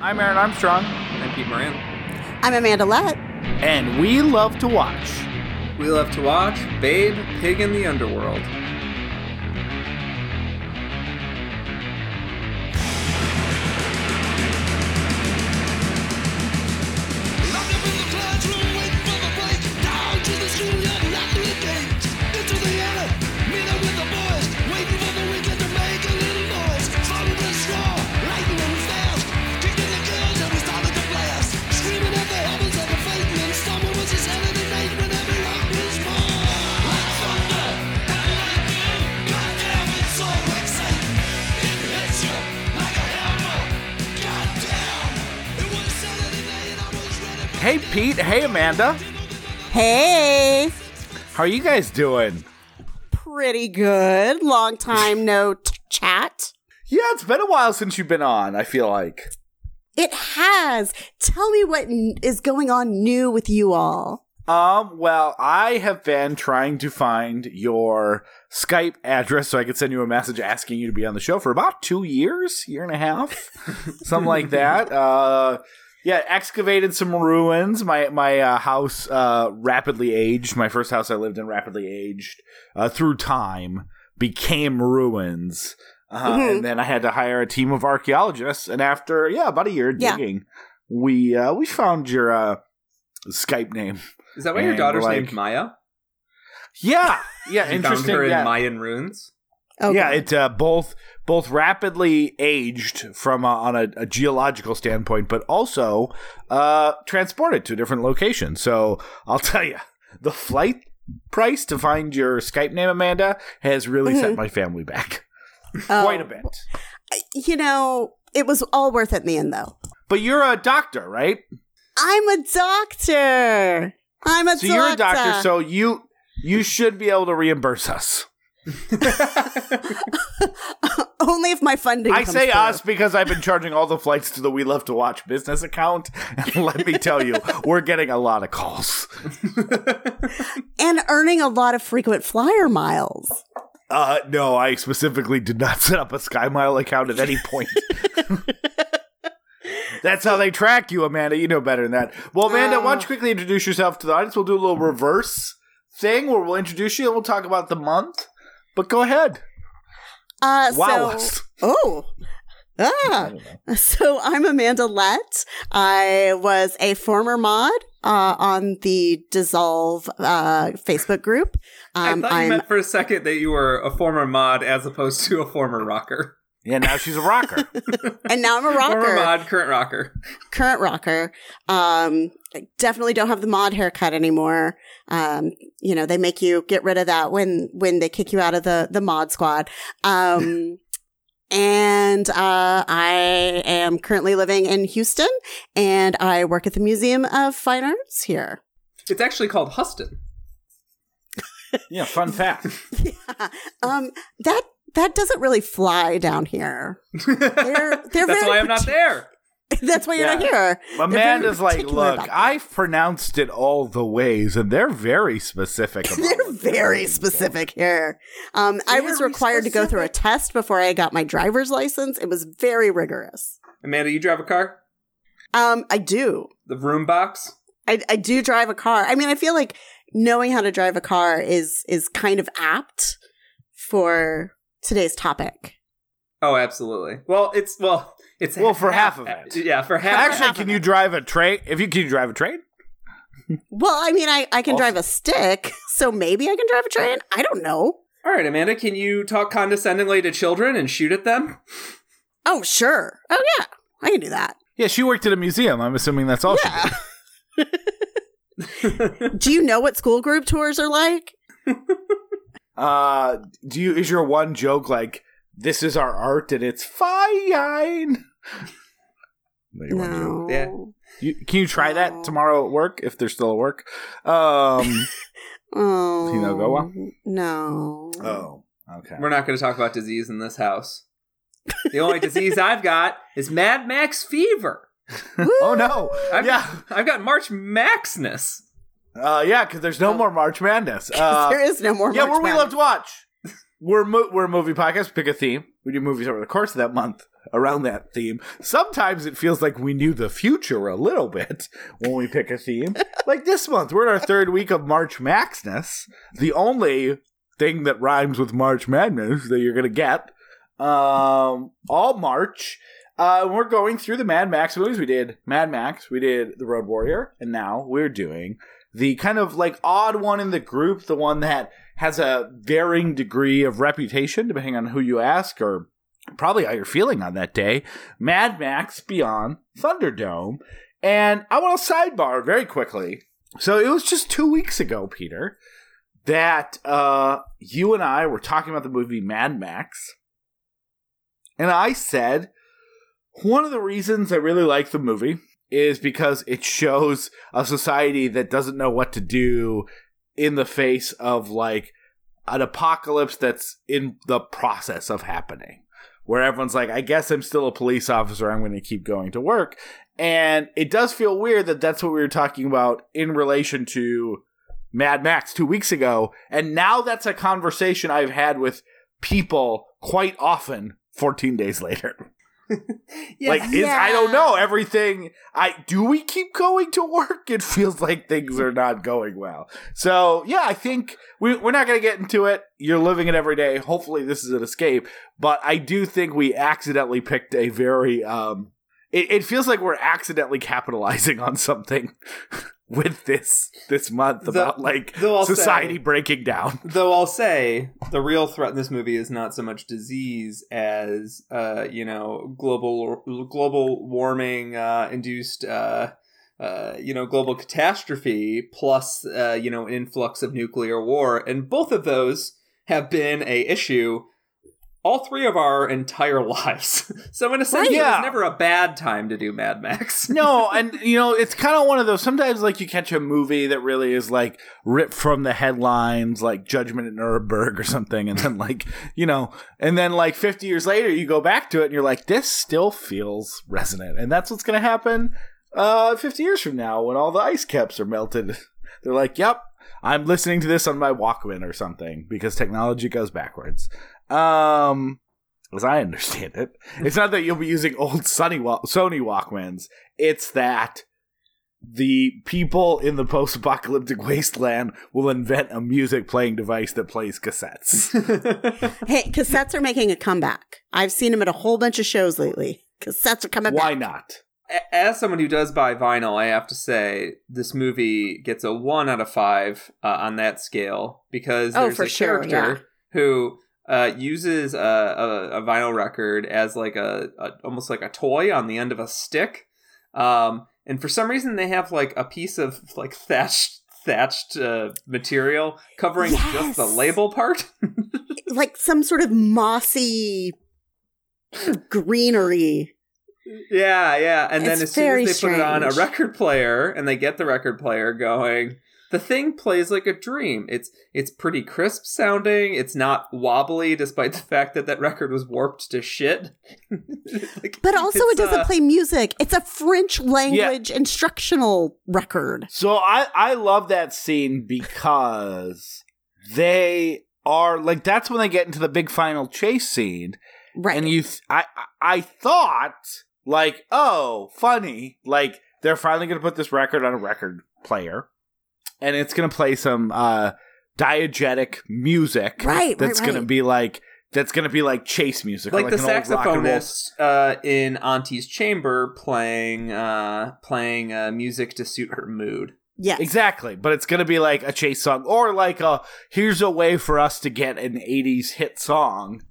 I'm Aaron Armstrong, I'm Pete Moran. I'm Amanda Lett. and we love to watch. We love to watch Babe, Pig in the Underworld. Hey, Pete. Hey, Amanda. Hey, How are you guys doing? pretty good. Long time no t- chat. Yeah, it's been a while since you've been on, I feel like. It has. Tell me what n- is going on new with you all. Um, well, I have been trying to find your Skype address so I could send you a message asking you to be on the show for about two years, year and a half, something like that. Uh, yeah, excavated some ruins. My my uh, house uh, rapidly aged. My first house I lived in rapidly aged uh, through time, became ruins. Uh, Mhm. And then I had to hire a team of archaeologists. And after yeah, about a year Yeah. digging, we uh, we found your uh, Skype name. Is that why your daughter's like- named Maya? Yeah, yeah, You interesting. Found her yeah. in Mayan ruins. Oh, yeah, God. it uh, both both rapidly aged from uh, on a, a geological standpoint, but also uh, transported to a different location. So I'll tell you, the flight price to find your Skype name, Amanda, has really set Mhm. my family back Oh, quite a bit. You know, it was all worth it in the end, though. But you're a doctor, right? I'm a doctor. I'm a So doctor. So you're a doctor, so you you should be able to reimburse us. only if my funding. I say through. us because I've been charging all the flights to the We Love to Watch business account, and let me tell you, we're getting a lot of calls. and earning a lot of frequent flyer miles. Uh, no, I specifically did not set up a SkyMile account at any point. That's how they track you, Amanda. You know better than that. Well, Amanda, why don't you quickly introduce yourself to the audience? We'll do a little reverse thing where we'll introduce you and we'll talk about the month. But go ahead. Uh, Wow. so oh. Ah, so I'm Amanda Lett. I was a former mod uh, on the Dissolve uh, Facebook group. Um, I thought you I'm meant for a second that you were a former mod as opposed to a former rocker. Yeah, now she's a rocker. and now I'm a rocker. Former mod, current rocker. current rocker. Um, I definitely don't have the mod haircut anymore. Um, you know, they make you get rid of that when, when they kick you out of the, the mod squad. Um, and, uh, I am currently living in Houston and I work at the Museum of Fine Arts here. It's actually called Huston. yeah, fun fact. yeah. um, that, that doesn't really fly down here. They're, they're That's very why I'm not there. That's why you're not here. Amanda's like, look. I've pronounced it all the ways, and they're very specific. About They're what they're very doing. specific here. Um, I was Very required to go through a test before I got my driver's license. It was very rigorous. Amanda, you drive a car? Um, I do. The room box? I, I do drive a car. I mean, I feel like knowing how to drive a car is is kind of apt for today's topic. Oh, absolutely. Well, it's well, it's Well, for half of it. Yeah, for half. Actually, can you drive a train? If you can you drive a train? Well, I mean, I, I can Awesome. drive a stick, so maybe I can drive a train. I don't know. All right, Amanda, can you talk condescendingly to children and shoot at them? Oh, sure. Oh, yeah. I can do that. Yeah, she worked at a museum. I'm assuming that's all she did. Do you know what school group tours are like? Uh, do you is your one joke like this is our art and it's fine? Maybe one joke. No. Yeah. You, can you try No. that tomorrow at work if they're still at work? Um. Oh. You know, go on. No. oh. Okay. We're not going to talk about disease in this house. The only disease I've got is Mad Max fever. Oh no. I've yeah. I've got March Maxness. Uh. Yeah. Because there's no Oh. more March Madness. Uh, there is no more. yeah. March Where we love to watch. We're mo- we're a movie podcast. Pick a theme. We do movies over the course of that month. around that theme. Sometimes it feels like we knew the future a little bit when we pick a theme. like this month, we're in our third week of March Maxness, the only thing that rhymes with March Madness that you're gonna get. Um, all March. Uh, we're going through the Mad Max movies. We did Mad Max, we did The Road Warrior, and now we're doing the kind of like odd one in the group, the one that has a varying degree of reputation, depending on who you ask, or probably how you're feeling on that day. Mad Max Beyond Thunderdome. And I want to sidebar very quickly. So it was just two weeks ago, Peter, that uh, you and I were talking about the movie Mad Max. And I said, one of the reasons I really like the movie is because it shows a society that doesn't know what to do in the face of like an apocalypse that's in the process of happening. Where everyone's like, I guess I'm still a police officer. I'm going to keep going to work. And it does feel weird that that's what we were talking about in relation to Mad Max two weeks ago. And now that's a conversation I've had with people quite often 14 days later. Yeah, like is I don't know everything. I do we keep going to work? It feels like things are not going well. So yeah, I think we, we're not going to get into it. You're living it every day. Hopefully, this is an escape. But I do think we accidentally picked a very. um It, it feels like we're accidentally capitalizing on something with this this month about like society say- breaking down. Though I'll say the real threat in this movie is not so much disease as uh, you know global global warming uh, induced uh, uh, you know global catastrophe plus uh, you know influx of nuclear war, and both of those have been a issue all three of our entire lives. so in a sense, Right. it Yeah. was never a bad time to do Mad Max. no, and you know, it's kind of one of those. Sometimes, like, you catch a movie that really is like ripped from the headlines, like Judgment at Nuremberg or something, and then like you know, and then like fifty years later, you go back to it and you're like, this still feels resonant, and that's what's going to happen uh, fifty years from now when all the ice caps are melted. They're like, yep. I'm listening to this on my Walkman or something because technology goes backwards. Um, as I understand it, it's not that you'll be using old Sony, Wa- Sony Walkmans. It's that the people in the post-apocalyptic wasteland will invent a music playing device that plays cassettes. Hey, cassettes are making a comeback. I've seen them at a whole bunch of shows lately. Cassettes are coming Why back. Why not? As someone who does buy vinyl, I have to say this movie gets a one out of five uh, on that scale because Oh, there's for a sure, character who uh, uses a, a, a vinyl record as like a, a almost like a toy on the end of a stick, um, and for some reason they have like a piece of like thatched thatched uh, material covering just the label part. Like some sort of mossy greenery. Yeah, yeah. And then as soon as they put it on a record player and they get the record player going, the thing plays like a dream. It's it's pretty crisp sounding. It's not wobbly, despite the fact that that record was warped to shit. Like, But also, it doesn't uh, play music. It's a French language instructional record. So I I love that scene because they are like that's when they get into the big final chase scene Right. and you th- I I I thought like oh funny like they're finally going to put this record on a record player and it's going to play some uh diegetic music Right, that's right, going to right. be like that's going to be like chase music or like, the an old rock and roll saxophonist uh, in Auntie's chamber playing uh, playing uh, music to suit her mood. yeah Exactly, but it's going to be like a chase song or like a here's a way for us to get an 80s hit song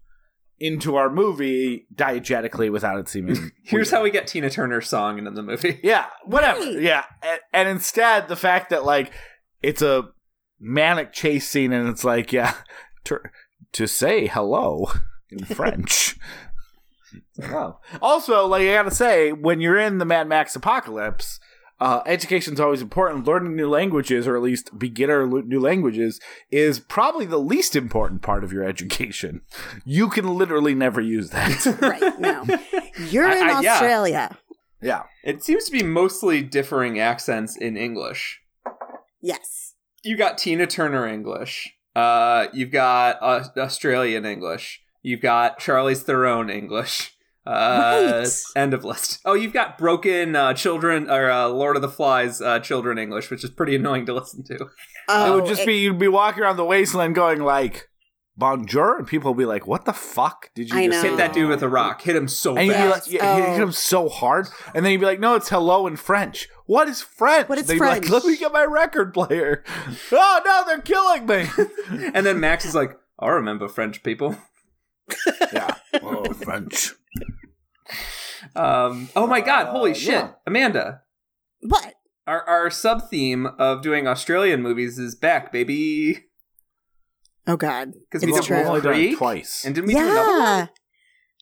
into our movie diegetically without it seeming Here's weird. how we get Tina Turner's song into the movie. Yeah, whatever. Right. Yeah, and, and instead the fact that like it's a manic chase scene and it's like yeah, to, to say hello in French. It's like, oh. Also, like I gotta say, when you're in the Mad Max apocalypse, uh, is always important. Learning new languages, or at least beginner l- new languages, is probably the least important part of your education. You can literally never use that. Right. No. You're I- in I- yeah. Australia. yeah. It seems to be mostly differing accents in English. Yes. you got Tina Turner English. Uh, you've got uh, Australian English. You've got Charlize Theron English. Uh, Right. End of list. Oh, you've got broken uh, children or uh, Lord of the Flies uh, children English, which is pretty annoying to listen to. it Oh, would just be you'd be walking around the wasteland going like bonjour and people would be like what the fuck did you I just know. Hit that dude with a rock. Hit him so and you'd be fast. like, yeah, Oh. hit him so hard, and then you'd be like, "No, it's hello in French." What is French? What is They'd be French? Like, Let me get my record player. oh no, they're killing me. and then Max is like, I remember French people. yeah. Oh, French. Um, oh my god, holy Uh, shit. yeah. Amanda, what? our, our sub theme of doing Australian movies is back, baby. Oh God. Because we did Wolf only done it Creek. twice. And didn't we do another one? Yeah.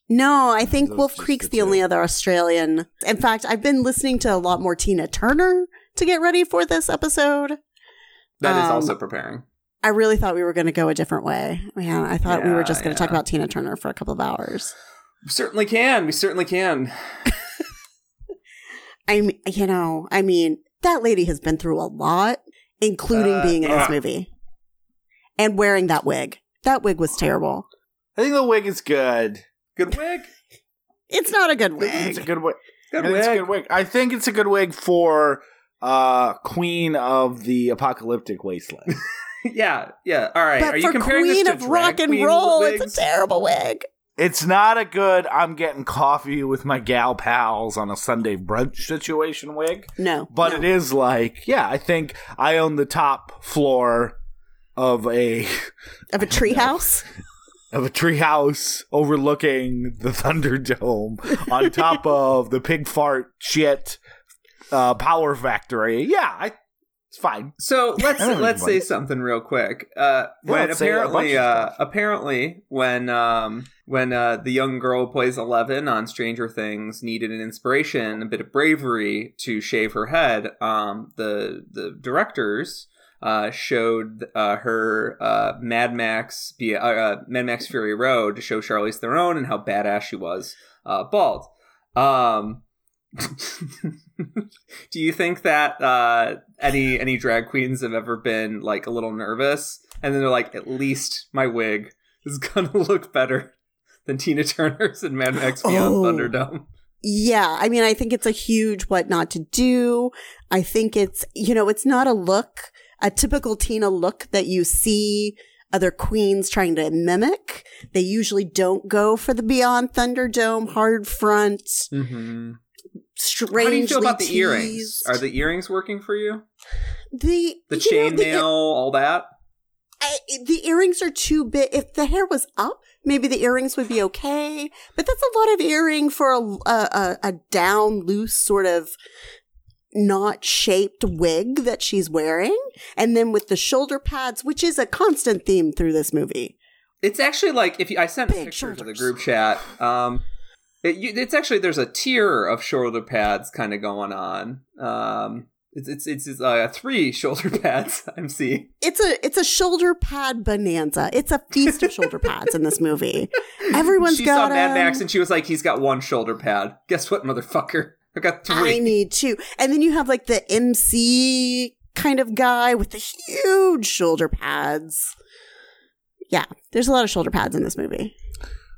No, I think Those Wolf Creek's the the only other Australian. In fact, I've been listening to a lot more Tina Turner to get ready for this episode. That is Um, also preparing. I really thought we were going to go a different way. Man, I thought we were just going to talk about Tina Turner for a couple of hours. We certainly can. We certainly can. I, mean, you know, I mean, that lady has been through a lot, including Uh, being in this uh. movie and wearing that wig. That wig was terrible. I think the wig is good. Good wig. It's not a good wig. It's a good wig. Good I think it's a wig. good wig. I think it's a good wig for uh Queen of the Apocalyptic Wasteland. yeah, yeah. All right. But Are you comparing Queen this to of drag Rock and queen Roll, wigs? it's a terrible wig. it's not a good I'm getting coffee with my gal pals on a Sunday brunch situation wig. No, But no. it is like, yeah, I think I own the top floor of a of a treehouse. of a treehouse overlooking the Thunderdome on top of the pig fart shit uh, power factory. Yeah, I, it's fine. So let's let's say about something real quick. Uh, Yeah, when let's say a bunch apparently uh, apparently when um, when uh, the young girl who plays Eleven on Stranger Things needed an inspiration, a bit of bravery to shave her head, um, the the directors. Uh, showed uh, her uh, Mad Max, be, uh, uh, Mad Max Fury Road to show Charlize Theron and how badass she was uh, bald. Um, do you think that uh, any any drag queens have ever been like a little nervous, and then they're like, at least my wig is gonna look better than Tina Turner's in Mad Max Beyond Oh. Thunderdome? Yeah, I mean, I think it's a huge what not to do. I think it's, you know, it's not a look, a typical Tina look that you see other queens trying to mimic. They usually don't go for the Beyond Thunderdome hard front, Mm-hmm. strangely How do you feel about the earrings? Are the earrings working for you? the The chainmail, all that. I, the earrings are too big. If the hair was up, maybe the earrings would be okay. But that's a lot of earring for a, a, a down, loose sort of not shaped wig that she's wearing, and then with the shoulder pads, which is a constant theme through this movie. It's actually like if you, I sent a Big picture to the group chat. Um, it, you, it's actually there's a tier of shoulder pads kind of going on. Um, it's it's it's, it's uh, three shoulder pads I'm seeing. It's a it's a shoulder pad bonanza. It's a feast of shoulder pads in this movie. Everyone's she got saw Mad Max and she was like, "He's got one shoulder pad." Guess what, motherfucker? I got three. I need two. And then you have like the MC kind of guy with the huge shoulder pads. Yeah, there's a lot of shoulder pads in this movie,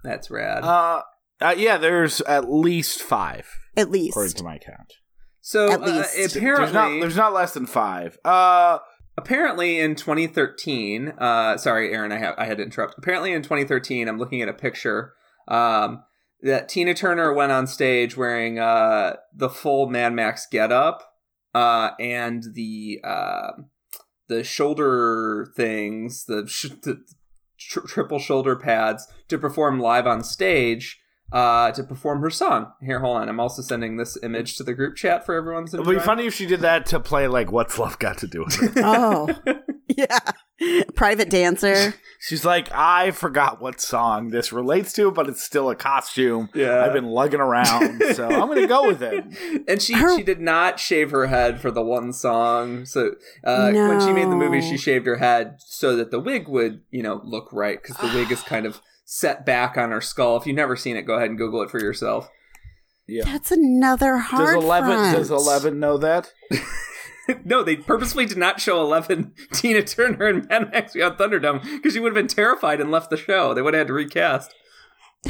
That's rad. Uh, uh, yeah, there's at least five, at least. according to my count. so at uh, least. apparently, There's not, there's not less than five. Uh, apparently in 2013 uh sorry aaron i have i had to interrupt apparently in 2013 i'm looking at a picture um that tina turner went on stage wearing uh the full mad max getup uh and the uh the shoulder things the, sh- the tr- triple shoulder pads to perform live on stage uh to perform her song. Here hold on. I'm also sending this image to the group chat for everyone's it would be funny if she did that to play like "What's Love Got to Do with It." Oh, yeah. Private dancer. She's like, I forgot what song this relates to, but it's still a costume. yeah I've been lugging around, so I'm gonna go with it. and she Her- she did not shave her head for the one song. So uh, when she made the movie, she shaved her head so that the wig would you know look right because the wig is kind of set back on her skull. If you've never seen it, go ahead and Google it for yourself. Yeah. That's another hard. Does Eleven? front. Does Eleven know that? no, they purposely did not show Eleven Tina Turner and Mad Max Beyond Thunderdome because she would have been terrified and left the show. They would have had to recast.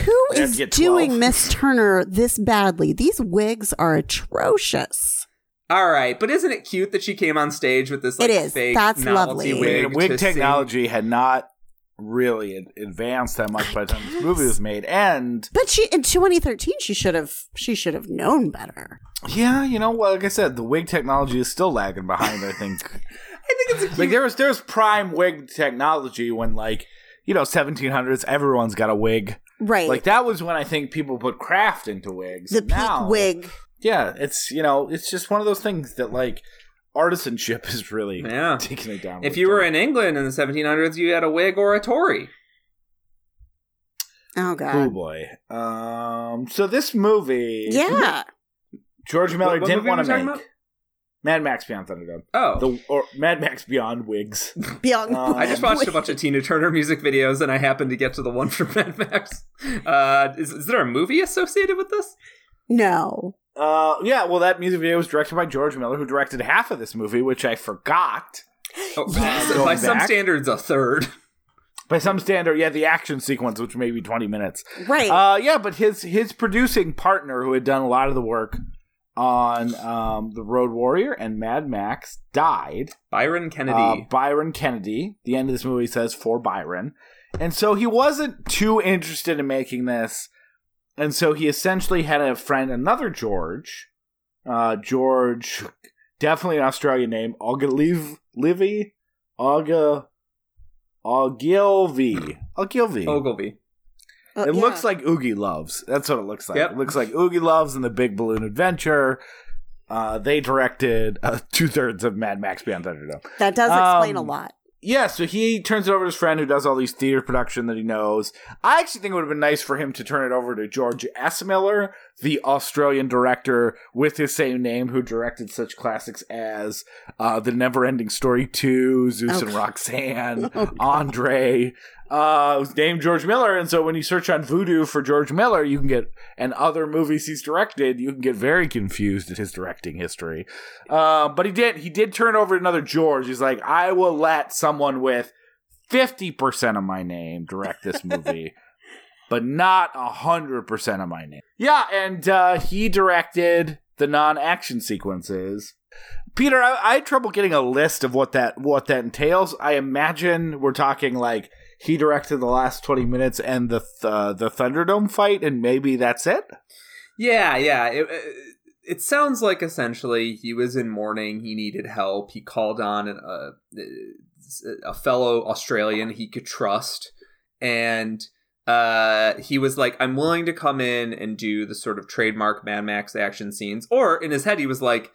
Who They have is doing Miss Turner this badly? These wigs are atrocious. All right, but isn't it cute that she came on stage with this like It is. fake That's lovely. wig? And wig to sing? technology had not really advanced that much by the time this movie was made. And But she in 2013 she should have she should have known better. yeah, you know, like I said, the wig technology is still lagging behind. I think. I think it's like there was there was prime wig technology when like you know 1700s everyone's got a wig. Right. Like that was when I think people put craft into wigs. the peak now- wig. Yeah, it's you know it's just one of those things that like artisanship is really Yeah. taking it down. if you were in England in the 1700s, you had a wig or a Tory. Oh god. Oh boy. Um. So this movie, Yeah. George Miller What- what didn't want to make about? Mad Max Beyond Thunderdome. Oh, The or Mad Max Beyond Wigs. Beyond Um, I just watched a bunch of Tina Turner music videos, and I happened to get to the one from Mad Max. Uh, is, is there a movie associated with this? No. Uh. Yeah. Well, that music video was directed by George Miller, who directed half of this movie, which I forgot. Oh, Yes. by Going some standards, a third. By some standard, yeah, the action sequence, which may be twenty minutes. Right. Uh, yeah, but his his producing partner, who had done a lot of the work on um, the Road Warrior and Mad Max, died. Byron Uh, Kennedy. Byron Kennedy. The end of this movie says for Byron, and so he wasn't too interested in making this, and so he essentially had a friend, another George, uh, George, definitely an Australian name, Ogilvie, Livy, Auga, Ogilvie, Ogilvie. Ogilvie. Oh, It yeah. looks like Oogie Loves. That's what it looks like. Yep. It looks like Oogie Loves and the Big Balloon Adventure. Uh, they directed uh, two thirds of Mad Max Beyond Thunderdome. that does explain a um, lot. Yeah, so he turns it over to his friend who does all these theater production that he knows. I actually think it would have been nice for him to turn it over to George S. Miller, the Australian director with his same name, who directed such classics as uh, The Neverending Story 2, Zeus and. Roxanne, Oh, Andre. Uh, was named George Miller, and so when you search on Vudu for George Miller, you can get and other movies he's directed, you can get very confused at his directing history. Uh, but he did he did turn over another George. He's like, I will let someone with fifty percent of my name direct this movie. But not a hundred percent of my name. Yeah, and uh, he directed the non-action sequences. Peter, I, I had trouble getting a list of what that what that entails. I imagine we're talking like he directed the last twenty minutes and the th- the Thunderdome fight, and maybe that's it. Yeah, yeah. It, it, it sounds like essentially he was in mourning. He needed help. He called on an, uh, a fellow Australian he could trust, and uh, he was like, "I'm willing to come in and do the sort of trademark Mad Max action scenes." Or in his head, he was like,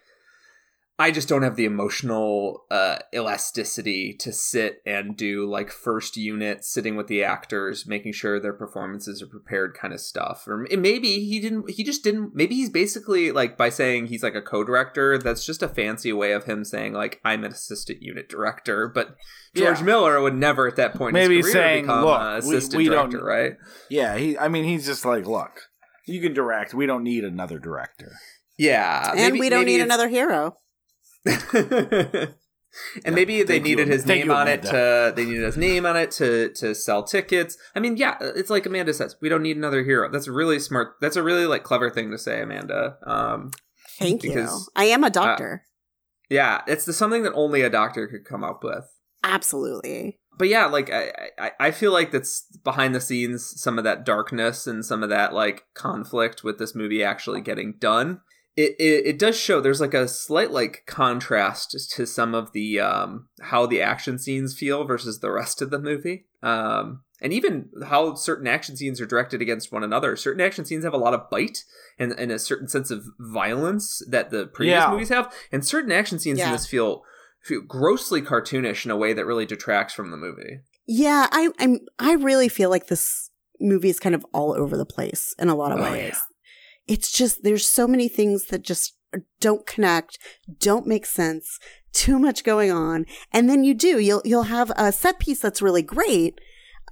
I just don't have the emotional uh, elasticity to sit and do like first unit, sitting with the actors, making sure their performances are prepared, kind of stuff. Or maybe he didn't. He just didn't. Maybe he's basically like by saying he's like a co-director. That's just a fancy way of him saying like I'm an assistant unit director. But George Yeah. Miller would never at that point Maybe in his career saying, become "Look, uh, we- assistant we don't- director, right? Yeah, he. I mean, he's just like, look, you can direct. We don't need another director. Yeah, and maybe- we don't maybe need another hero. and maybe they Thank you, needed his name you, on it to they needed his name on it to to sell tickets. I mean, yeah, it's like Amanda says, we don't need another hero. That's a really smart. That's a really like clever thing to say, Amanda. Um, Thank you. because, I am a doctor. yeah, it's the, something that only a doctor could come up with. Absolutely. But yeah, like I, I I feel like that's behind the scenes some of that darkness and some of that like conflict with this movie actually getting done. It, it it does show there's like a slight like contrast to some of the um how the action scenes feel versus the rest of the movie. Um and even how certain action scenes are directed against one another. Certain action scenes have a lot of bite and, and a certain sense of violence that the previous Yeah. movies have. And certain action scenes in this feel feel grossly cartoonish in a way that really detracts from the movie. Yeah, I I'm I really feel like this movie is kind of all over the place in a lot of Oh, ways. yeah. It's just there's so many things that just don't connect, don't make sense, too much going on. And then you do, you'll you'll have a set piece that's really great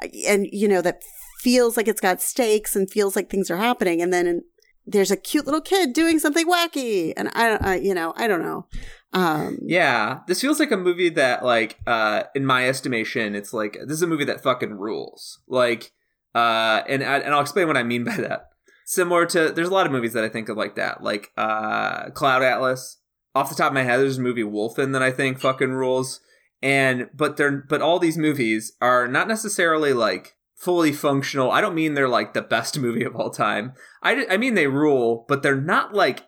uh, and you know that feels like it's got stakes and feels like things are happening and then there's a cute little kid doing something wacky and I you know, I don't know. Um Yeah, this feels like a movie that, like, uh, in my estimation, it's like this is a movie that fucking rules. Like, Uh, and and I'll explain what I mean by that. Similar to there's a lot of movies that I think of like that, like uh, Cloud Atlas. Off the top of my head, there's a movie Wolfen that I think fucking rules. And but they're but all these movies are not necessarily like fully functional. I don't mean they're like the best movie of all time. I, I mean they rule, but they're not like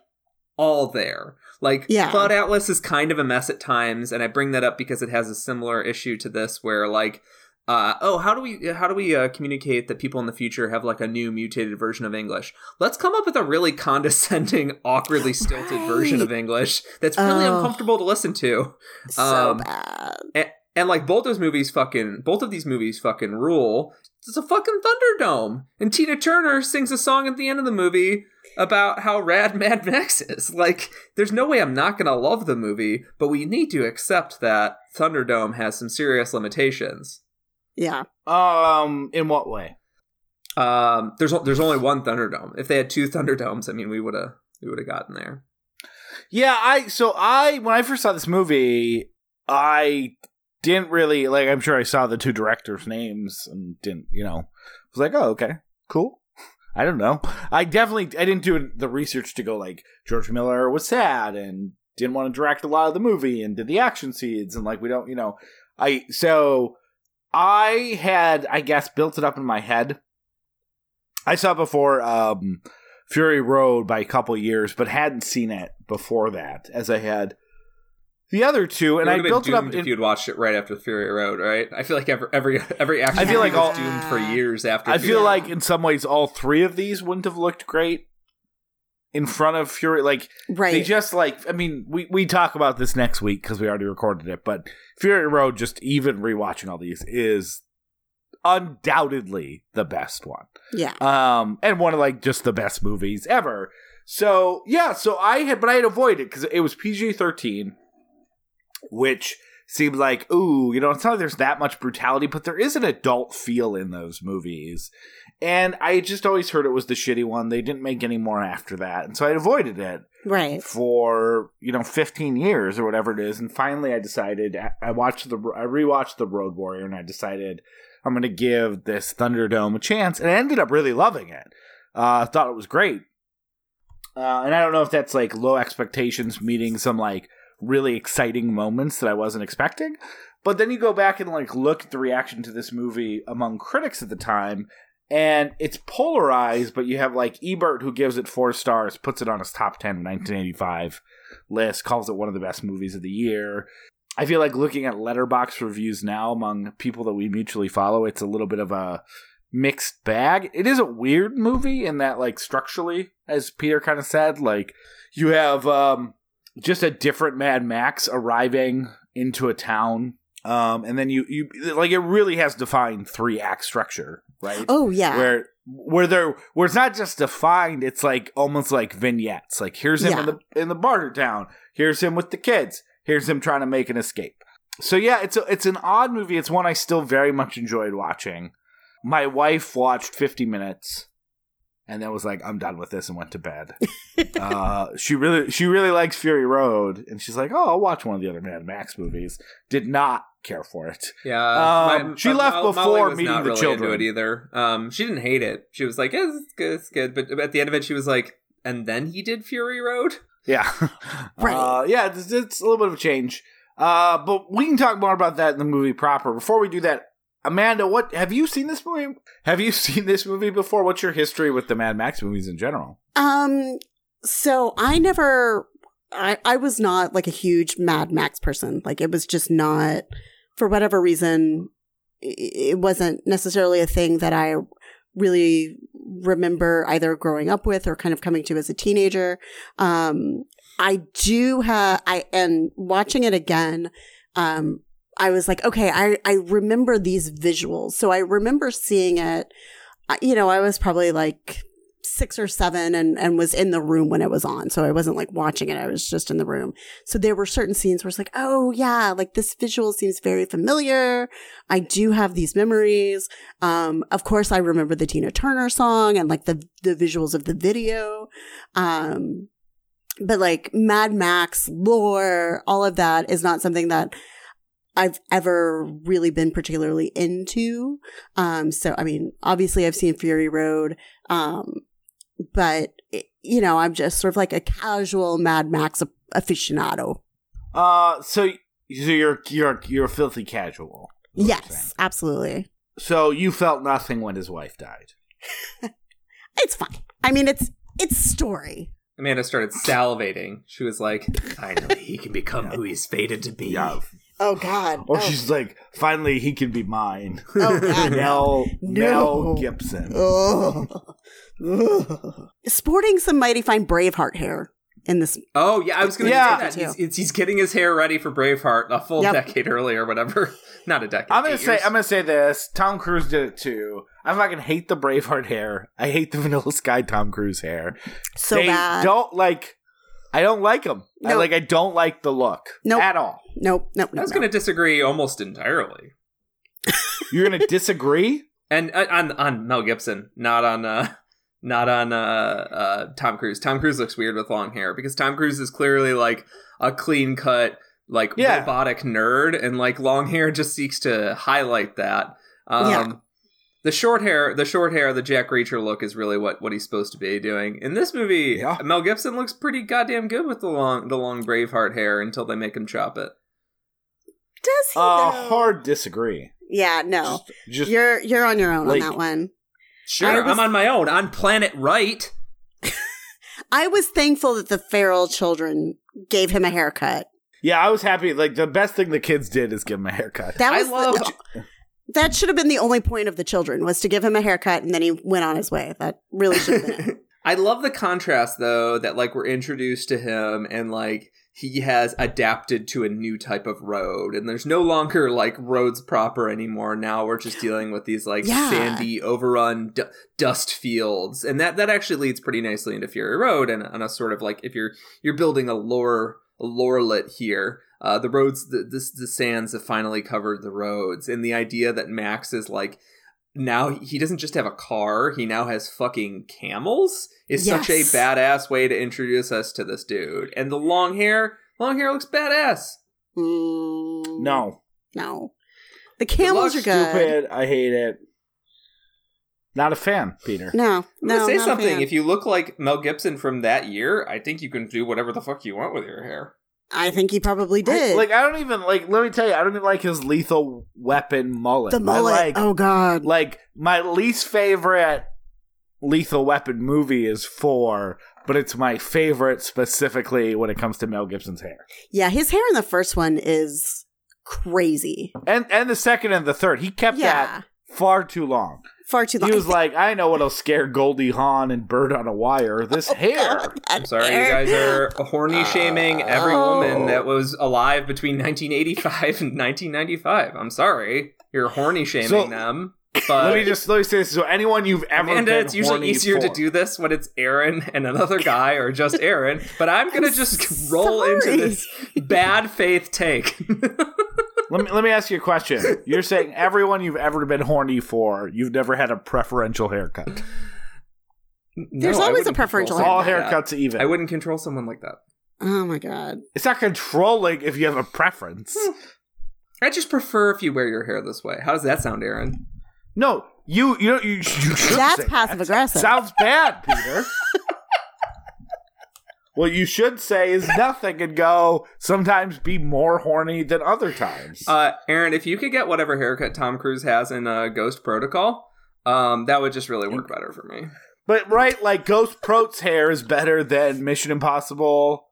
all there. Like Yeah. Cloud Atlas is kind of a mess at times, and I bring that up because it has a similar issue to this, where like, uh, oh, how do we how do we uh, communicate that people in the future have like a new mutated version of English? Let's come up with a really condescending, awkwardly stilted version of English that's really Oh. uncomfortable to listen to. So Um, bad. And, and like both those movies, fucking both of these movies, fucking rule. It's a fucking Thunderdome, and Tina Turner sings a song at the end of the movie about how rad Mad Max is. Like, there's no way I'm not gonna love the movie, but we need to accept that Thunderdome has some serious limitations. Yeah. Um, in what way? Um, there's there's only one Thunderdome. If they had two Thunderdomes, I mean, we would have we would have gotten there. Yeah, I so I when I first saw this movie, I didn't really like. I'm sure I saw the two directors' names and didn't, you know, was like, oh, okay, cool. I don't know. I definitely I didn't do the research to go like George Miller was sad and didn't want to direct a lot of the movie and did the action scenes and like we don't, you know, I so I had I guess built it up in my head. I saw before um Fury Road by a couple years, but hadn't seen it before that, as I had the other two, and I built it up. In, if you'd watched it right after Fury Road, right? I feel like every every every action I feel like all- doomed for years after. I Fury feel like in some ways all three of these wouldn't have looked great in front of Fury. Like Right. they just like I mean we we talk about this next week because we already recorded it, but Fury Road just even rewatching all these is undoubtedly the best one. yeah. um and one of like just the best movies ever so yeah so i had but i had avoided because it was pg-13 which seemed like ooh you know it's not like there's that much brutality but there is an adult feel in those movies and i just always heard it was the shitty one. They didn't make any more after that. And so i avoided it Right. for you know 15 years or whatever it is. And finally i decided i watched the i rewatched the road warrior and i decided i'm going to give this thunderdome a chance. And i ended up really loving it. Uh thought it was great. Uh, and i don't know if that's like low expectations meeting some like really exciting moments that i wasn't expecting. But then you go back and like look at the reaction to this movie among critics at the time and it's polarized, but you have like Ebert who gives it four stars, puts it on his top 10 1985 list, calls it one of the best movies of the year. I feel like looking at Letterboxd reviews now among people that we mutually follow, it's a little bit of a mixed bag. It is a weird movie in that, like, structurally, as Peter kind of said, like, you have um, just a different Mad Max arriving into a town. Um, and then you, you like it really has defined three act structure, right? Oh yeah. where where they're where it's not just defined it's like almost like vignettes. Like here's him in the in the barter town. Here's him with the kids. Here's him trying to make an escape. So yeah it's a, it's an odd movie. It's one i still very much enjoyed watching. My wife watched 50 minutes and then was like i'm done with this and went to bed. Uh she really she really likes fury road and she's like oh i'll watch one of the other mad max movies. Did not care for it Yeah, Um, she left Molly before was meeting not the really children. Into it either. Um, she didn't hate it. She was like, yeah, "It's good, it's good." But at the end of it, she was like, "And then he did Fury Road." Yeah. Right. Uh, yeah, it's, it's a little bit of a change. Uh, but we can talk more about that in the movie proper. Before we do that, Amanda, what have you seen this movie? Have you seen this movie before? What's your history with the Mad Max movies in general? Um, so I never, I, I was not like a huge Mad Max person. Like it was just not, for whatever reason, it wasn't necessarily a thing that I really remember either growing up with or kind of coming to as a teenager. Um, I do have, I, and watching it again, um, I was like, okay, I, I remember these visuals. So I remember seeing it, you know, I was probably like six or seven and, and was in the room when it was on. So I wasn't like watching it. I was just in the room. So there were certain scenes where it's like, oh yeah, like this visual seems very familiar. I do have these memories. Um, of course I remember the Tina Turner song and like the, the visuals of the video. Um, but like Mad Max lore, all of that is not something that I've ever really been particularly into. Um, so I mean, obviously I've seen Fury Road, um, but it- you know, I'm just sort of like a casual Mad Max a- aficionado. Uh, so so you're you're you're a filthy casual. is what you're saying. Yes, absolutely. So you felt nothing when his wife died. It's fine. I mean, it's it's story. Amanda started salivating. She was like, "Finally, he can become who he's fated to be." Yeah. Oh God. Or oh. she's like, finally, he can be mine. Oh, God, Mel, No. Mel Gibson. Oh. Ugh. Ugh. Sporting some mighty fine Braveheart hair in this. Oh yeah, I was going to Yeah. say that. He's, it's, he's getting his hair ready for Braveheart a full Yep. decade earlier, whatever. Not a decade. I'm gonna say years. I'm gonna say this. Tom Cruise did it too. I fucking hate the Braveheart hair. I hate the Vanilla Sky Tom Cruise hair. So they bad. don't like. I don't like him. I like. I don't like the look Nope. at all. Nope. Nope. I was nope. going to disagree almost entirely. You're gonna disagree? And uh, on on Mel Gibson, not on uh not on uh uh Tom Cruise. Tom Cruise looks weird with long hair because Tom Cruise is clearly like a clean cut like Yeah. robotic nerd and like long hair just seeks to highlight that. Um Yeah. The short hair, the short hair, the Jack Reacher look is really what, what he's supposed to be doing. In this movie, Yeah. Mel Gibson looks pretty goddamn good with the long the long Braveheart hair until they make him chop it. Does he? Uh, though? hard disagree. Yeah. No. Just, just you're you're on your own like- on that one. Sure, I was- I'm on my own on planet right. I was thankful that the feral children gave him a haircut. yeah. I was happy. Like the best thing the kids did is give him a haircut. That I was the- that should have been the only point of the children was to give him a haircut and then he went on his way. That really should have been. I love the contrast though that like we're introduced to him and like he has adapted to a new type of road and there's no longer like roads proper anymore now we're just dealing with these like Yeah. sandy overrun d- dust fields and that that actually leads pretty nicely into Fury Road and on a sort of like if you're you're building a lore a lorelet here uh, the roads the, this the sands have finally covered the roads and the idea that Max is like now he doesn't just have a car he now has fucking camels is such a badass way to introduce us to this dude and the long hair long hair looks badass Mm, no, no. The camels are good. stupid. I hate it. Not a fan, Peter. No, no. say not a something fan. if you look like mel gibson from that year i think you can do whatever the fuck you want with your hair I think he probably did. I- like I don't even like. Let me tell you, I don't even like his lethal weapon mullet. the mullet. I like, oh God. like my least favorite lethal weapon movie is four, but it's my favorite specifically when it comes to Mel Gibson's hair. yeah, his hair in the first one is crazy. And and the second and the third, he kept Yeah. that far too long. Far too long. He was like, I know what'll scare Goldie Hawn and Bird on a Wire. This Oh, hair. i'm sorry you guys are horny uh, shaming every Oh. woman that was alive between 1985 and 1995 i'm sorry you're horny shaming So, them but let me just let me say this. So anyone you've ever Amanda, been it's usually horny easier to do this when it's Aaron and another guy or just Aaron, but I'm gonna I'm just roll into this bad faith take. Let me let me ask you a question. You're saying everyone you've ever been horny for, you've never had a preferential haircut. There's No, I always a preferential control All someone like haircuts even. I wouldn't control someone like that. oh my God. It's not controlling if you have a preference. Hmm. I just prefer if you wear your hair this way. How does that sound, Aaron? No, you you know you, you should That's say passive that. aggressive. Sounds bad, Peter. what you should say is nothing and go sometimes be more horny than other times. Uh, Aaron, if you could get whatever haircut Tom Cruise has in uh, Ghost Protocol, um, that would just really work better for me. but right, like Ghost Prote's hair is better than Mission Impossible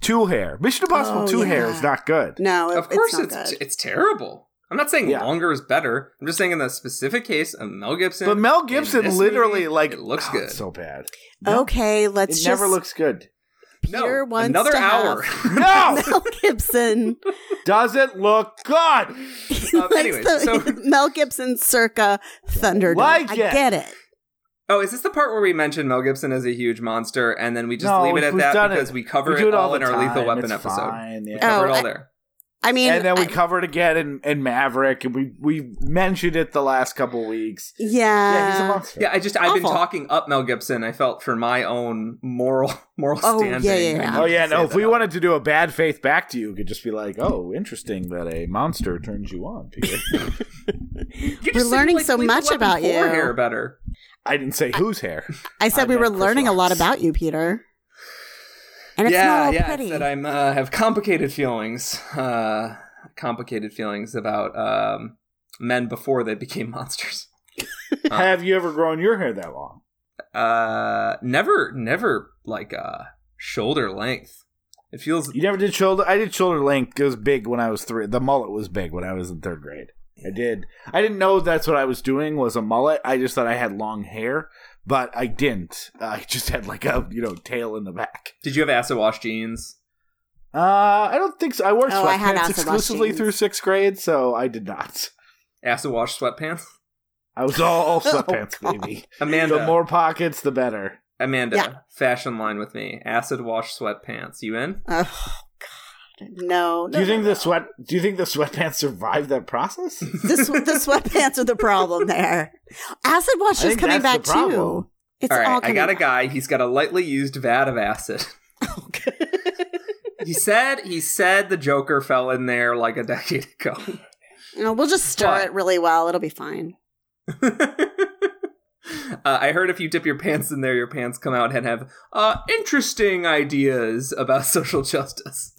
two hair. Mission Impossible Oh, two hair is not good. No, it- Of course, it's it's not it's, good. terrible. I'm not saying Yeah. longer is better. I'm just saying in the specific case of Mel Gibson. But Mel Gibson literally movie, like it looks oh, good. it's so bad. No, okay, let's it just. never looks good. Peter no, wants another to hour. have No, Mel Gibson. doesn't look good. Um, he likes anyways, the- so- Mel Gibson circa Thunderdome. like I it. get it. oh, is this the part where we mention Mel Gibson as a huge monster and then we just No, leave it at that because it. we cover We it, it all all in the our Lethal. Weapon It's episode? fine, yeah. We cover Oh, it all I- there. I mean, and then we I- covered again in, in Maverick, and we we mentioned it the last couple weeks. yeah, yeah, he's a monster. Yeah, I just I've been talking up Mel Gibson. I felt for my own moral moral Oh, yeah, standing. yeah, I yeah. Oh yeah, no. If we out. wanted to do a bad faith back to you, we could just be like, "Oh, interesting that a monster turns you on." Peter. you we're learning like so much about you. Hair better. I didn't say whose hair. I said I we were Chris learning a lot about you, Peter. And it's yeah, not all yeah. pretty. That I'm uh, have complicated feelings. Uh, complicated feelings about um, men before they became monsters. Uh, Have you ever grown your hair that long? Uh, never, never like uh shoulder length. It feels You never did shoulder. I did shoulder length. It was big when I was three. The mullet was big when I was in third grade. I did. I didn't know that's what I was doing was a mullet. I just thought I had long hair, but I didn't. I just had like a you know tail in the back. Did you have acid wash jeans? Uh, I don't think so. I wore Oh, sweatpants acid wash exclusively through sixth grade, so I did not. Acid wash sweatpants? I was all, all Oh, sweatpants, God. baby. Amanda, The more pockets, the better. Amanda, Yeah. fashion line with me. Acid wash sweatpants. You in? oh God, no. Do you no, think no, the sweat? Do you think the sweatpants survived that process? the, sw- the sweatpants are the problem there? Acid wash is coming back too. It's All right, I coming got a guy. He's got a lightly used vat of acid. He said he said the Joker fell in there like a decade ago. No, we'll just stir But- it really well. It'll be fine. uh, I heard if you dip your pants in there, your pants come out and have uh, interesting ideas about social justice.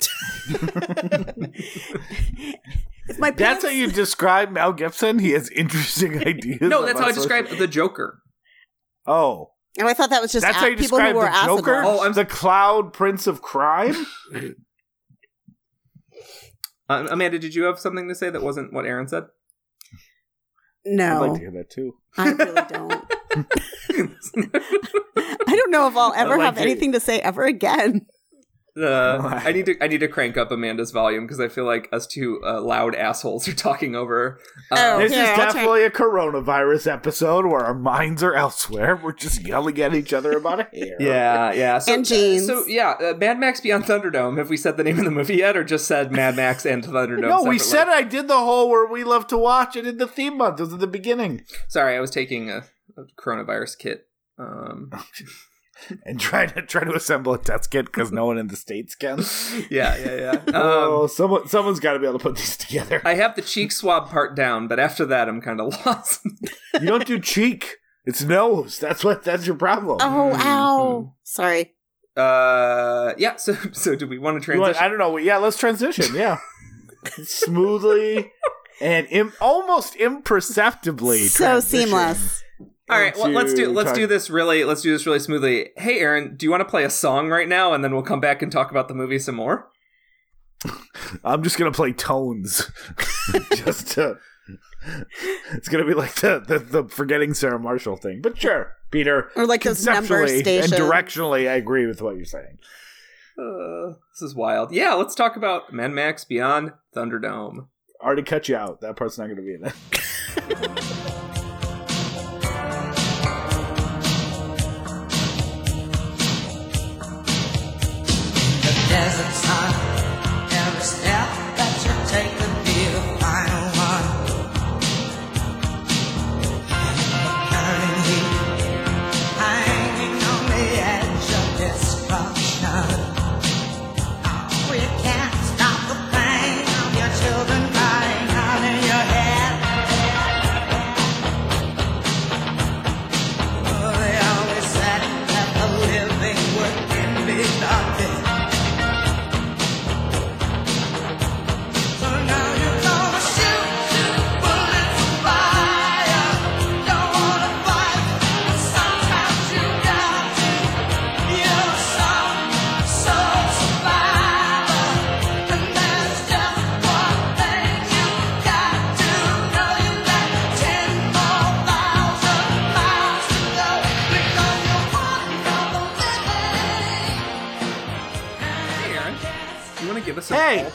If my That's how you describe Mel Gibson. He has interesting ideas. no, that's how I about social- describe the Joker. Oh, And I thought that was just that's a- how you people describe who were the Joker. wash. Oh, I'm- the Clown Prince of Crime. Uh, Amanda, did you have something to say that wasn't what Aaron said? No, I'd no, like to hear that too. I really don't. I don't know if I'll ever like have to- anything to say ever again. Uh, I need to I need to crank up Amanda's volume because I feel like us two uh, loud assholes are talking over. her. Oh, Uh, This here, is I'll turn- definitely a coronavirus episode where our minds are elsewhere. We're just yelling at each other about a hair. yeah, yeah. So, And jeans. So yeah, uh, Mad Max Beyond Thunderdome. Have we said the name of the movie yet, or just said Mad Max and Thunderdome? No, we said I did the whole where we love to watch it in the theme month. It was at the beginning. Sorry, I was taking a, a coronavirus kit. Um, And trying to try to assemble a test kit because no one in the states can. yeah, yeah, yeah. oh, Um, someone someone's got to be able to put these together. I have the cheek swab part down, but after that, I'm kind of lost. You don't do cheek. It's nose. That's what. That's your problem. Oh, Mm, ow! Sorry. uh, yeah. So, so do we want to You want- transition? I don't know. Yeah, let's transition. Yeah, smoothly and Im- almost imperceptibly. So transition seamless. All right, well, let's do let's talk- do this really let's do this really smoothly. Hey, Aaron, do you want to play a song right now, and then we'll come back and talk about the movie some more? I'm just gonna play tones, just to. It's gonna be like the, the the forgetting Sarah Marshall thing, but sure, Peter. Or like those number conceptually stations. and directionally, I agree with what you're saying. Uh, this is wild. Yeah, let's talk about Mad Max Beyond Thunderdome. I Already cut you out. That part's not gonna be in it. desert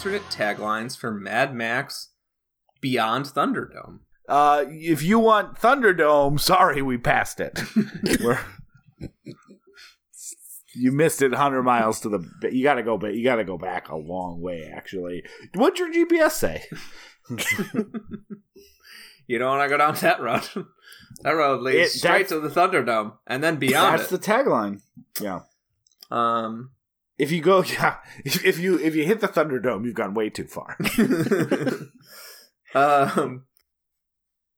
alternate taglines for Mad Max Beyond Thunderdome? Uh, if you want Thunderdome, sorry, we passed it. You missed it 100 miles to the. You got to go. But you got to go back a long way. Actually, what'd your GPS say? You don't want to go down that road. that road leads It- straight to the Thunderdome and then beyond That's it. the tagline. Yeah. um, If you go, yeah. If, if you if you hit the Thunderdome, you've gone way too far. um,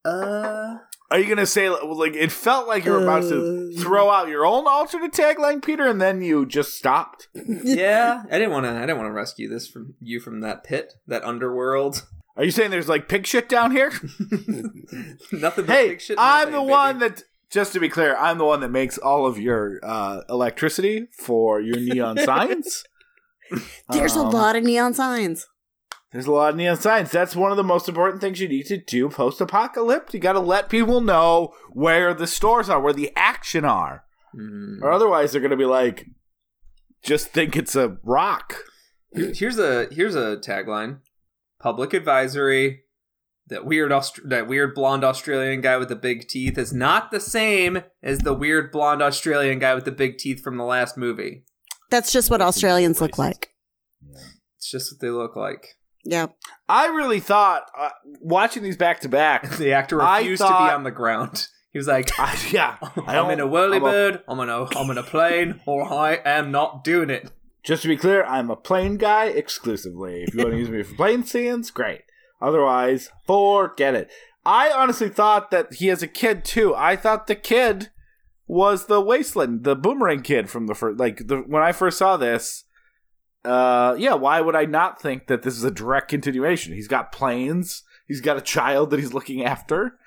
uh, Are you gonna say like it felt like you were about to Uh. throw out your own alternate tagline, Peter, and then you just stopped? yeah, I didn't want to. I didn't want to rescue this from you from that pit, that underworld. Are you saying there's like pig shit down here? Nothing but hey, big shit. I'm the methane, one that. Just to be clear, I'm the one that makes all of your uh, electricity for your neon signs. There's a Um, lot of neon signs. There's a lot of neon signs. That's one of the most important things you need to do post apocalypse. You got to let people know where the stores are, where the action are. Mm. Or otherwise, they're going to be like, just think it's a rock. Here's a here's a tagline: Public advisory. That weird Aust- that weird blonde Australian guy with the big teeth is not the same as the weird blonde Australian guy with the big teeth from the last movie. That's just what Australians look like. It's just what they look like. Yeah. I really thought, uh, watching these back to back, The actor I refused to be on the ground. He was like, I- yeah, I I'm in a don't- whirly I'm a- bird, I'm in a I'm in a plane, or I am not doing it. Just to be clear, I'm a plane guy exclusively. If you want to use me for plane scenes, great. Otherwise, forget it. I honestly thought that he has a kid too. I thought the kid was the wasteland, the boomerang kid from the first. Like the, when I first saw this, uh, yeah. Why would I not think that this is a direct continuation? He's got planes. He's got a child that he's looking after.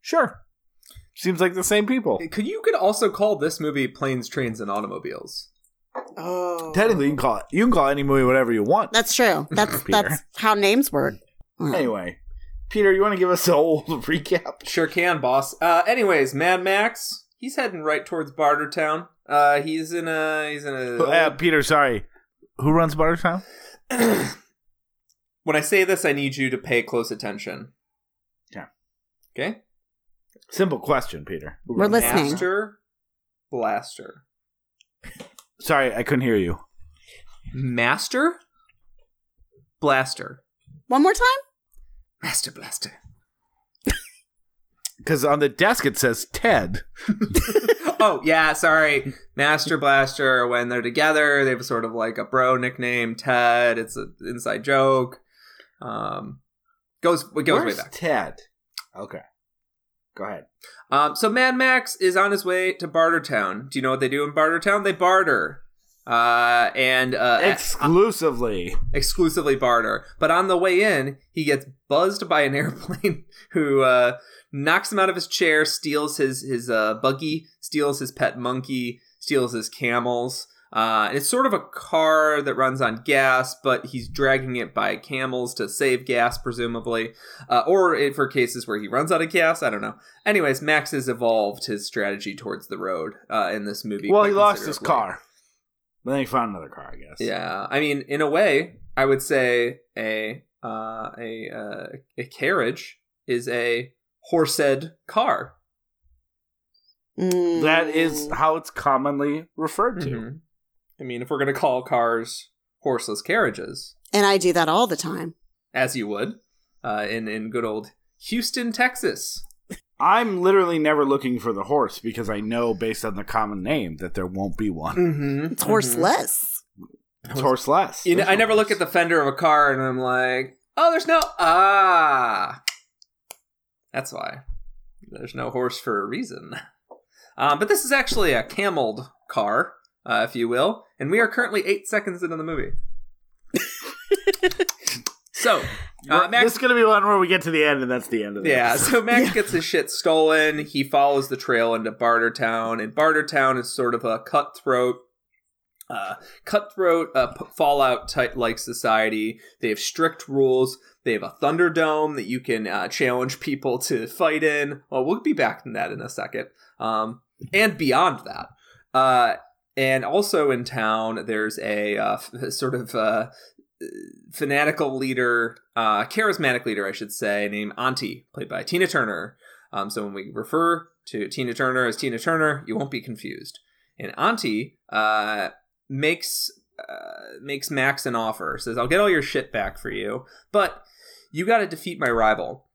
Sure, seems like the same people. Could you could also call this movie Planes, Trains, and Automobiles? Oh. Technically, you can call it. You can call any movie whatever you want. That's true. That's Peter. that's how names work. Anyway, Peter, you want to give us a whole recap? Sure can, boss. Uh, anyways, Mad Max, he's heading right towards Bartertown. Uh, he's in a he's in a. Uh, Peter, sorry. Who runs Bartertown? when I say this, I need you to pay close attention. Yeah. Okay. Simple question, Peter. Who We're runs- listening. Master Blaster. Sorry, I couldn't hear you. Master Blaster. One more time? Master Blaster. Because on the desk it says Ted. oh yeah, sorry. Master Blaster. When they're together, they have sort of like a bro nickname, Ted. It's an inside joke. Um, goes it goes Where's way back. Ted? Okay. Go ahead. Um, so Mad Max is on his way to Bartertown. Do you know what they do in Bartertown? They barter. Uh, and uh, Exclusively. exclusively barter. But on the way in, he gets buzzed by an airplane who uh, knocks him out of his chair, steals his his uh, buggy, steals his pet monkey, steals his camels. Uh, and it's sort of a car that runs on gas, but he's dragging it by camels to save gas, presumably, uh, or for cases where he runs out of gas. I don't know. Anyways, Max has evolved his strategy towards the road uh, in this movie. well, he lost his car. But then he found another car, I guess. Yeah, I mean, in a way, I would say a uh, a uh, a carriage is a horsed car. Mm. That is how it's commonly referred to. Mhm. I mean, if we're gonna call cars horseless carriages, And I do that all the time. as you would uh, in in good old Houston, Texas. I'm literally never looking for the horse because I know based on the common name that there won't be one. Mm-hmm. It's horseless. It's horseless. You know, There's I no never look at the fender of a car and I'm like, oh, there's no ah. That's why there's no horse for a reason. Um, but this is actually a cameled car, uh, if you will, and we are currently eight seconds into the movie. so, uh, Max This is going to be one where we get to the end and that's the end of it. yeah, so Max gets his shit stolen. He follows the trail into Bartertown, and Bartertown is sort of a cutthroat, uh, cutthroat uh, p- Fallout type like society. They have strict rules. They have a Thunderdome that you can uh, challenge people to fight in. Well, we'll be back to that in a second. Um, and beyond that, uh, and also in town, there's a uh, sort of uh, fanatical leader, uh, charismatic leader, I should say, named Auntie, played by Tina Turner. Um, so when we refer to Tina Turner as Tina Turner, you won't be confused. and Auntie uh, makes uh, makes Max an offer. Says, "I'll get all your shit back for you, but you got to defeat my rival."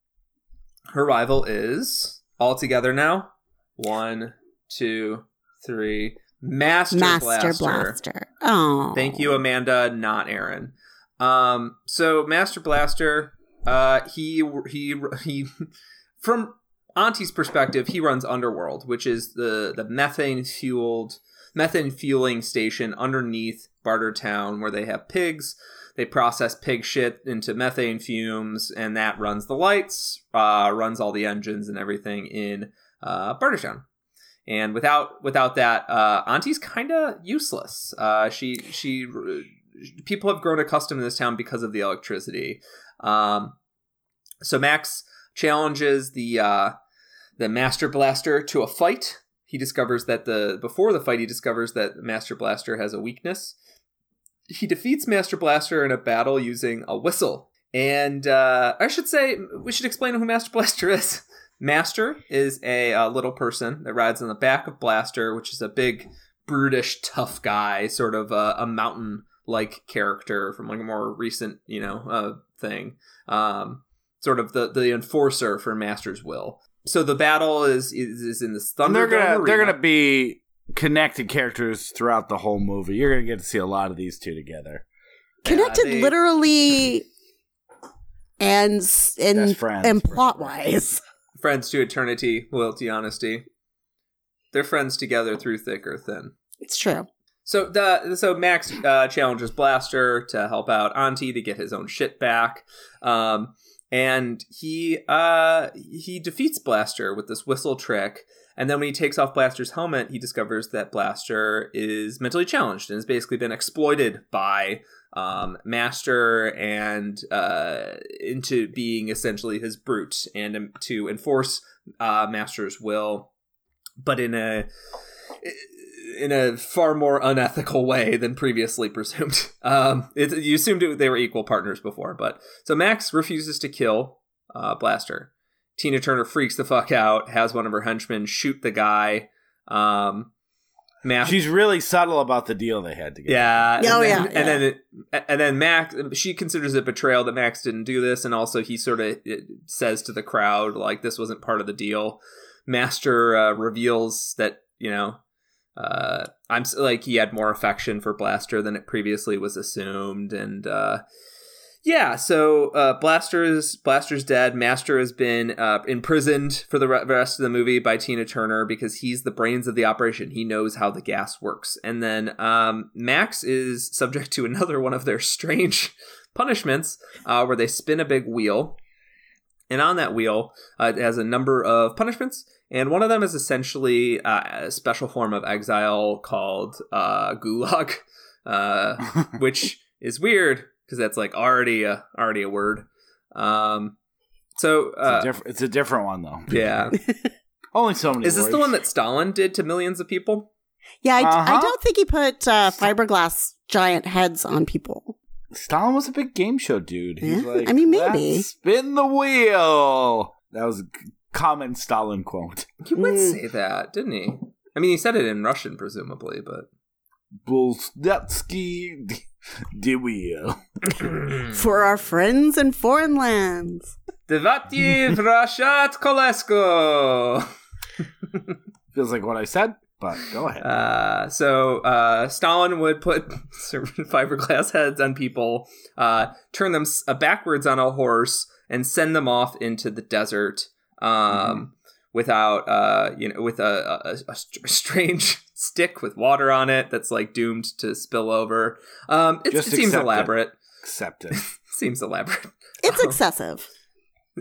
Her rival is all together now. One, two, three. Master, Master Blaster. Blaster. Oh, Thank you, Amanda, not Aaron. Um, so Master Blaster, uh, he he he, from Auntie's perspective, he runs Underworld, which is the the methane fueled methane fueling station underneath Bartertown, where they have pigs. They process pig shit into methane fumes, and that runs the lights, uh, runs all the engines and everything in uh, Bartertown and without without that, uh, Auntie's kind of useless. Uh, she she people have grown accustomed to this town because of the electricity. Um, so Max challenges the uh, the Master Blaster to a fight. He discovers that the before the fight, he discovers that Master Blaster has a weakness. He defeats Master Blaster in a battle using a whistle. And uh, I should say, we should explain who Master Blaster is. Master is a uh, little person that rides on the back of Blaster, which is a big, brutish, tough guy, sort of a, a mountain-like character from like a more recent, you know, uh, thing. Um, sort of the the enforcer for Master's will. So the battle is is, is in this thunder they're gonna they're gonna be connected characters throughout the whole movie. You're gonna get to see a lot of these two together. connected they- literally and and friends. and plot wise. friends to eternity, loyalty, honesty. They're friends together through thick or thin. It's true. So the so Max uh, challenges Blaster to help out Auntie to get his own shit back, um, and he uh, he defeats Blaster with this whistle trick. And then when he takes off Blaster's helmet, he discovers that Blaster is mentally challenged and has basically been exploited by um, Master and uh, into being essentially his brute and to enforce uh, Master's will, but in a in a far more unethical way than previously presumed. Um, it, you assumed it, they were equal partners before, but so Max refuses to kill uh, Blaster. Tina Turner freaks the fuck out, has one of her henchmen shoot the guy. Um, Max, She's really subtle about the deal they had together. yeah. Oh, and then, yeah, And yeah. then, it, and then Max, she considers it betrayal that Max didn't do this, and also he sort of says to the crowd like this wasn't part of the deal. Master uh, reveals that you know, uh, I'm like he had more affection for Blaster than it previously was assumed, and uh, yeah, so uh, Blaster's Blaster's dead. Master has been uh, imprisoned for the rest of the movie by Tina Turner because he's the brains of the operation. He knows how the gas works. And then um, Max is subject to another one of their strange punishments, uh, where they spin a big wheel, and on that wheel uh, it has a number of punishments. And one of them is essentially uh, a special form of exile called uh, gulag, uh, which is weird because that's like already a already a word. Um, so It's, uh, a diff- it's a different one though. yeah, Only so many. is this the one that Stalin did to millions of people? Yeah, I, I Uh-huh. don't think he put uh, fiberglass giant heads on people. Stalin was a big game show dude. He's Yeah, like, I mean, maybe. Spin the wheel. That was a c- common Stalin quote. He would Mm. say that, didn't he? I mean, he said it in Russian, presumably, but Bulsnetsky the wheel. For our friends in foreign lands. Devati Vrashat Kolesko. Feels like what I said, but go ahead. Uh, so uh, Stalin would put fiberglass heads on people, uh, turn them uh, backwards on a horse, and send them off into the desert. Um, without uh, you know, with a, a, a strange stick with water on it that's like doomed to spill over. Um, it, Just it seems accept it. elaborate. Accept it. Seems elaborate. It's Oh. excessive.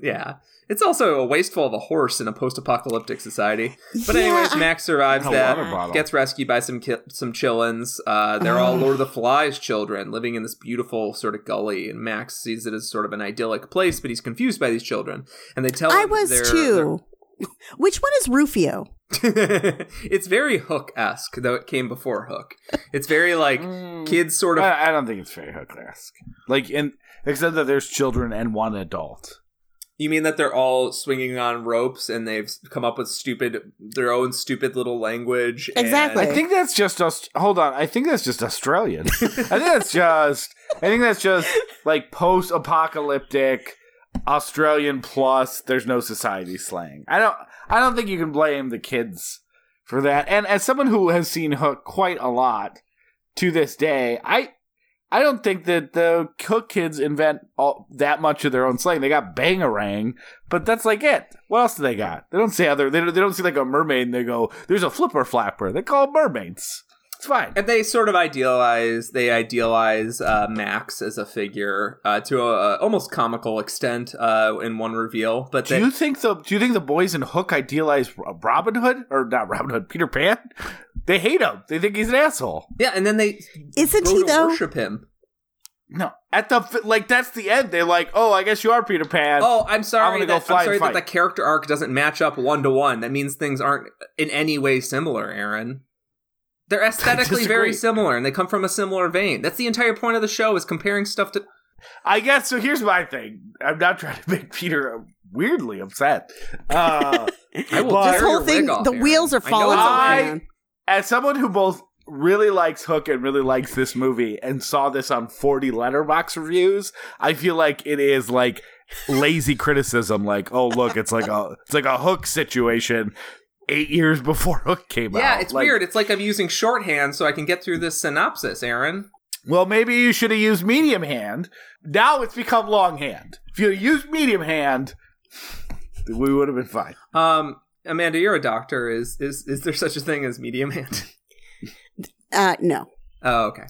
Yeah. It's also a wasteful of a horse in a post-apocalyptic society. But Yeah, anyways, Max survives that, gets rescued by some ki- some chillins. Uh, they're all Lord of the Flies children living in this beautiful sort of gully, and Max sees it as sort of an idyllic place, but he's confused by these children, and they tell I him was they're- I was too. Which one is Rufio? it's very Hook esque, though it came before Hook. It's very like Mm, kids sort of I, I don't think it's very hook esque. Like in except that there's children and one adult. You mean that they're all swinging on ropes and they've come up with stupid, their own stupid little language? and- Exactly. I think that's just Aust- hold on. I think that's just Australian. I think that's just I think that's just like post-apocalyptic Australian plus there's no society slang. I don't I don't think you can blame the kids for that. And as someone who has seen Hook quite a lot to this day, I I don't think that the Hook kids invent all, that much of their own slang. They got bangarang, but that's like it. What else do they got? They don't say other. They don't, they don't see like a mermaid. and They go, "There's a flipper flapper." They call mermaids. It's fine. And they sort of idealize they idealize uh, Max as a figure uh, to a, a almost comical extent uh, in one reveal. But Do they, you think the Do you think the boys in Hook idealize Robin Hood or not Robin Hood? Peter Pan? They hate him. They think he's an asshole. yeah, and then they Isn't he though? worship him. No, at the like that's the end. They're like, "Oh, I guess you are Peter Pan." Oh, I'm sorry. I'm gonna go that, fly I'm sorry that the character arc doesn't match up one to one. That means things aren't in any way similar, Aaron. They're aesthetically very similar, and they come from a similar vein. That's the entire point of the show is comparing stuff to. I guess so. Here's my thing. I'm not trying to make Peter weirdly upset. Uh, I will But- This whole thing, off, the Aaron. wheels are falling it's off, I- as someone who both really likes Hook and really likes this movie and saw this on 40 Letterboxd reviews, I feel like it is like lazy criticism like, "Oh, look, it's like a it's like a Hook situation 8 years before Hook came out." Yeah, it's Like, weird. It's like I'm using shorthand so I can get through this synopsis, Aaron. Well, maybe you should have used medium hand. Now it's become long hand. If you had used medium hand, we would have been fine. Um, Amanda, you're a doctor. Is is is there such a thing as medium hand? Uh, no. Oh, okay.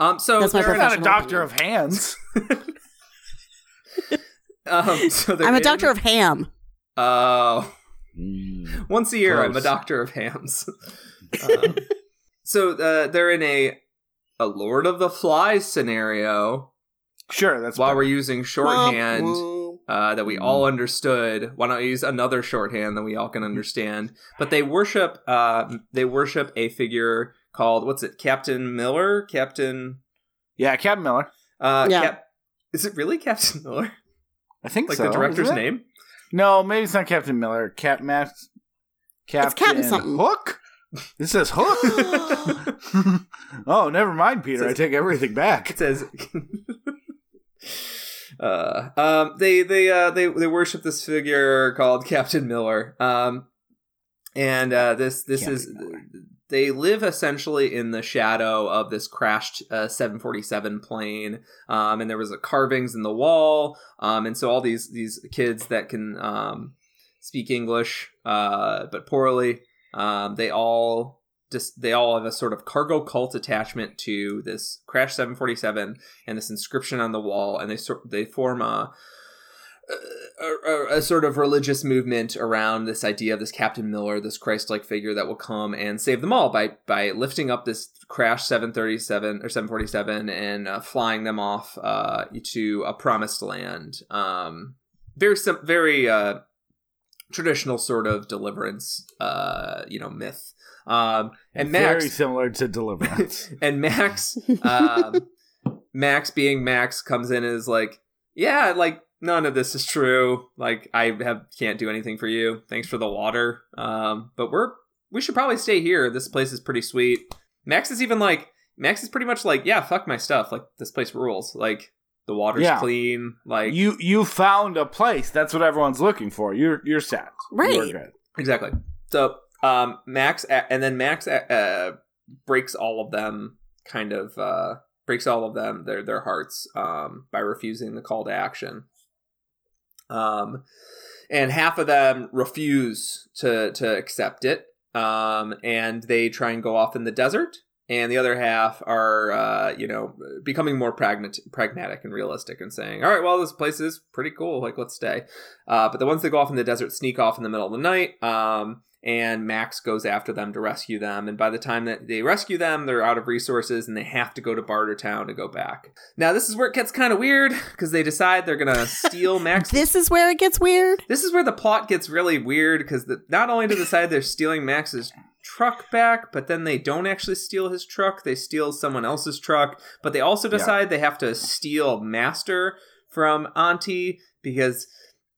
Um, so That's my they're not a Professional doctor of hands. um, so I'm a in- doctor of ham. Oh, once a year, I'm a doctor of hams. um, so uh, they're in a a Lord of the Flies scenario Sure, that's while better. we're using shorthand. Uh, that we all understood. Why not use another shorthand that we all can understand? But they worship. Uh, they worship a figure called what's it? Captain Miller. Captain. Yeah, Captain Miller. Uh, Yeah. Cap- is it really Captain Miller? I think so. Like so. the director's name? No, maybe it's not Captain Miller. Cap Max. Captain Captain something. Hook. This says Hook. oh, never mind, Peter. Says- I take everything back. It says. uh, um, they they uh, they they worship this figure called Captain Miller. Um, and uh, this this Captain is Miller. They live essentially in the shadow of this crashed uh, 747 plane. Um, and there was a carvings in the wall. Um, and so all these these kids that can um, speak English uh, but poorly, um, they all just they all have a sort of cargo cult attachment to this crash 747 and this inscription on the wall and they sort they form a a, a, a sort of religious movement around this idea of this Captain Miller, this Christ-like figure that will come and save them all by by lifting up this crash 737 or 747 and uh, flying them off uh, to a promised land. Um, very sim- very uh, traditional sort of deliverance, uh, you know, myth. Um, and Max, Very similar to Deliverance. and Max, um, Max being Max, comes in and is like, "Yeah, like none of this is true. Like I have can't do anything for you. Thanks for the water. Um, but we're we should probably stay here. This place is pretty sweet." Max is even like, Max is pretty much like, "Yeah, fuck my stuff. Like this place rules. Like the water's Yeah. clean. Like you you found a place. That's what everyone's looking for. You're you're set. Right. You're. Exactly. So um, Max, and then Max uh, breaks all of them, kind of uh, breaks all of them their their hearts um, by refusing the call to action. Um, and half of them refuse to to accept it, um, and they try and go off in the desert. And the other half are, uh, you know, becoming more pragmat- pragmatic and realistic and saying, all right, well, this place is pretty cool. Like, let's stay. Uh, but the ones that go off in the desert sneak off in the middle of the night. Um, and Max goes after them to rescue them. And by the time that they rescue them, they're out of resources and they have to go to Bartertown to go back. Now, this is where it gets kind of weird because they decide they're going to steal Max. This is where it gets weird. This is where the plot gets really weird because not only do they decide they're stealing Max's truck back, but then they don't actually steal his truck. They steal someone else's truck. But they also Yeah. decide they have to steal Master from Auntie because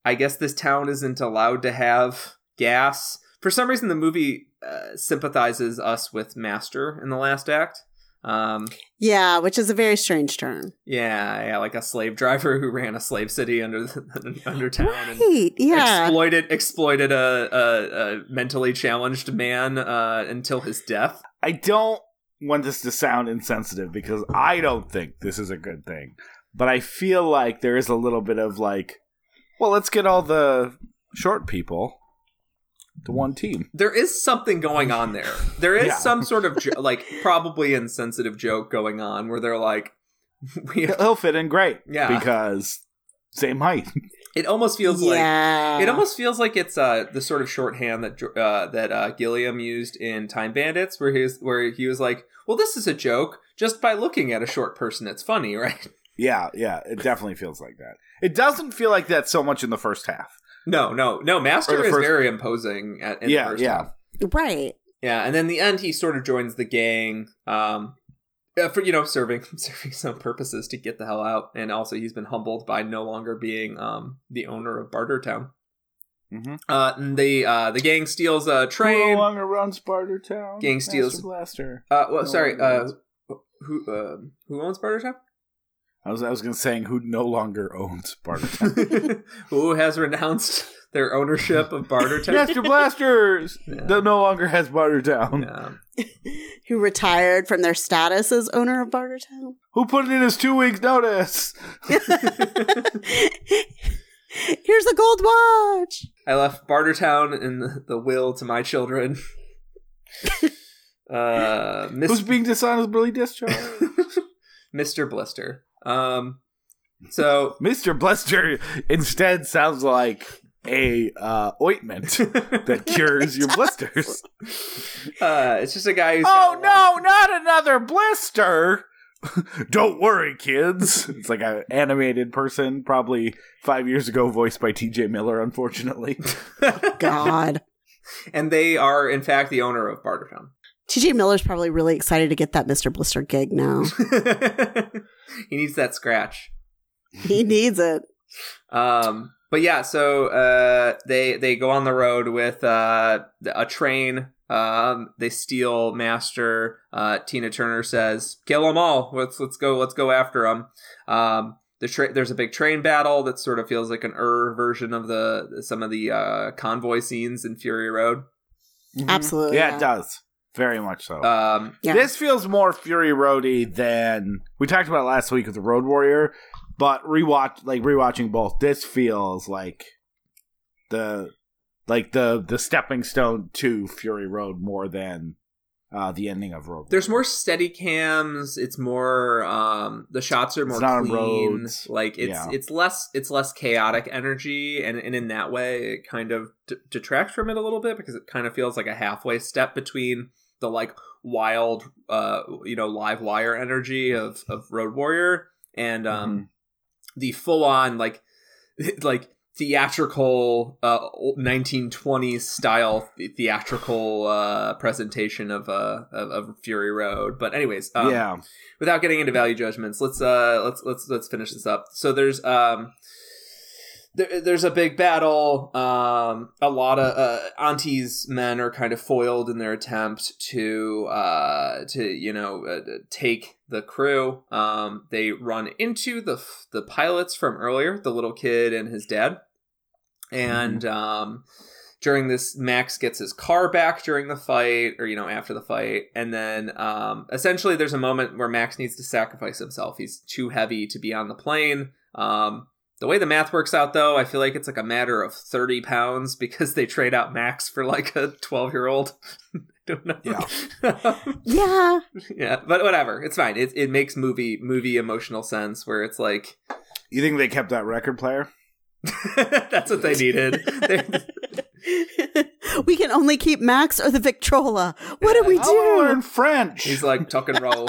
I guess this town isn't allowed to have gas. For some reason, the movie uh, sympathizes us with Master in the last act. Um, Yeah, which is a very strange turn. yeah, yeah, like a slave driver who ran a slave city under the, under town and Yeah. exploited exploited a, a, a mentally challenged man uh, until his death. I don't want this to sound insensitive because I don't think this is a good thing. But I feel like there is a little bit of like, well, let's get all the short people to one team. There is something going on there. There is Yeah. some sort of jo- like probably insensitive joke going on where they're like, we, He'll fit in great. Yeah. Because same height. it almost feels like. It almost feels like it's uh, the sort of shorthand that uh, that uh, Gilliam used in Time Bandits, where he was, where he was like, "Well, this is a joke. Just by looking at a short person, it's funny, right?" Yeah, yeah, it definitely feels like that. It doesn't feel like that so much in the first half. No, no, no. Master is first- very imposing at, in Yeah, the first yeah. half. right. Yeah, and then the end, he sort of joins the gang. Um, uh, for you know, serving serving some purposes to get the hell out, and also he's been humbled by no longer being um the owner of Bartertown. Mm-hmm. Uh, and the uh the gang steals a Who train. no longer runs Barter Town? Gang Master steals- Blaster. Uh, well, No sorry. Uh, who uh, who owns Bartertown? I was I was gonna say who no longer owns Barter Town. who has renounced their ownership of Bartertown? Master Blasters Yeah. that no longer has Barter Town. Yeah. Who retired from their status as owner of Bartertown? Who put in his two weeks notice? Here's a gold watch. I left Bartertown in the, the will to my children. uh, Miss, Who's being dishonorably discharged? Mr. Blister. Um, so Mr. Blister instead sounds like a uh, ointment that cures your blisters. uh, it's just a guy who's Oh got a no, not another blister! Don't worry, kids. It's like an animated person, probably five years ago, voiced by T.J. Miller. Unfortunately, God. and they are in fact the owner of Bartertown. TJ Miller's probably really excited to get that Mr. Blister gig now. he needs that scratch. he needs it. Um, but yeah, so uh, they they go on the road with uh, a train. Um, they steal Master. Uh, Tina Turner says, "Kill them all. Let's let's go. Let's go after them." Um, the tra- there's a big train battle that sort of feels like an er version of the some of the uh, convoy scenes in Fury Road. Absolutely. yeah, it does very much so. Um, Yeah. This feels more Fury Roady than we talked about last week with the Road Warrior, but rewatch like rewatching both. This feels like the like the the stepping stone to Fury Road more than uh, the ending of Road. there's more steady cams it's more um the shots are more clean like it's Yeah. it's less it's less chaotic energy and and in that way it kind of d- detracts from it a little bit because it kind of feels like a halfway step between the like wild uh you know live wire energy of of road warrior and um Mm-hmm. the full on like like theatrical uh 1920s style theatrical uh presentation of uh of, of fury road. But anyways um, yeah. without getting into value judgments let's uh let's let's let's finish this up. So there's um there, there's a big battle um a lot of uh auntie's men are kind of foiled in their attempt to uh to you know uh, take the crew. Um they run into the the pilots from earlier the little kid and his dad and um during this max gets his car back during the fight or you know after the fight. And then um essentially there's a moment where max needs to sacrifice himself. He's too heavy to be on the plane. Um the way the math works out though i feel like it's like a matter of 30 pounds because they trade out max for like a 12 year old don't know. Yeah. Yeah. yeah but whatever. It's fine. It, it makes movie movie emotional sense where it's like You think they kept that record player? that's what they needed we can only keep Max or the Victrola. What do we I want to do? learn French. He's like tuck and roll.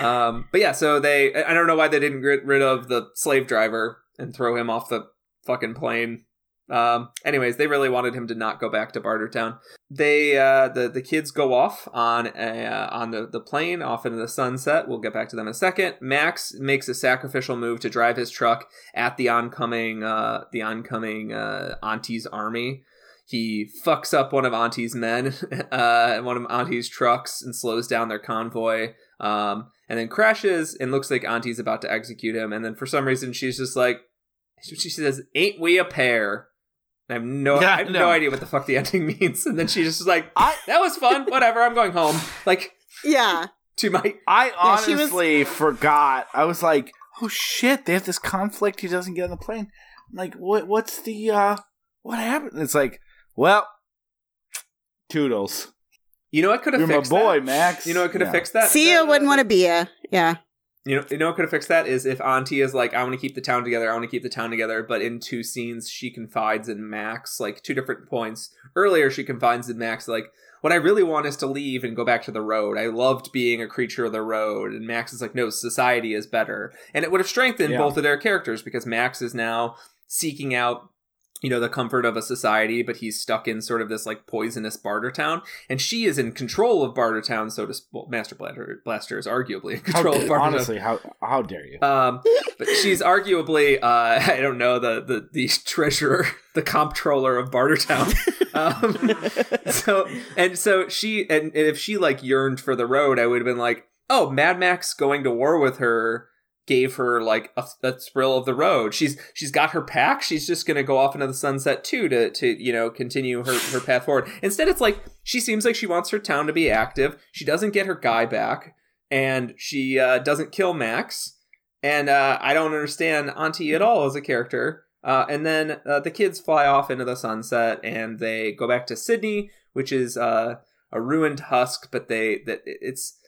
um, but yeah, so they I don't know why they didn't get rid of the slave driver and throw him off the fucking plane Um, anyways, they really wanted him to not go back to Bartertown. They uh, the the kids go off on a, uh, on the, the plane off into the sunset. We'll get back to them in a second. Max makes a sacrificial move to drive his truck at the oncoming uh, the oncoming uh, Auntie's army. He fucks up one of Auntie's men, uh, one of Auntie's trucks, and slows down their convoy. Um, and then crashes and looks like Auntie's about to execute him. And then for some reason, she's just like, she says, "Ain't we a pair?" I have no, Yeah, I have no. no. idea what the fuck the ending means. And then she's just like, I- "That was fun. Whatever. I'm going home." Like Yeah. to my I Yeah, was- honestly forgot. I was like, "Oh shit, they have this conflict. He doesn't get on the plane." I'm like, what? What's the? uh What happened? It's like, well, toodles. You know what could have You're my boy, that? Max. You know what could have Yeah. fixed that? See ya That- wouldn't want to be ya. Yeah. You know, you know what could have fixed that is if Auntie is like, I want to keep the town together, I want to keep the town together, but in two scenes she confides in Max, like two different points. Earlier she confides in Max, like, what I really want is to leave and go back to the road. I loved being a creature of the road. And Max is like, no, society is better. And it would have strengthened Yeah. both of their characters because Max is now seeking out you know the comfort of a society but he's stuck in sort of this like poisonous barter town and she is in control of barter town so to sp- well, master blaster, blaster is arguably in control of barter Town. honestly, how how dare you? Um, but she's arguably, uh, I don't know, the, the, the treasurer, the comptroller of Bartertown. Um, so, and so she, and, and if she like yearned for the road, I would have been like, oh, Mad Max going to war with her gave her like a, a thrill of the road. She's, she's got her pack. She's just to go off into the sunset too, to, to, you know, continue her, her path forward. Instead, it's like, she seems like she wants her town to be active. She doesn't get her guy back and she, uh, doesn't kill Max and uh, I don't understand Auntie at all as a character. Uh, and then uh, the kids fly off into the sunset, and they go back to Sydney, which is uh, a ruined husk. But they that it's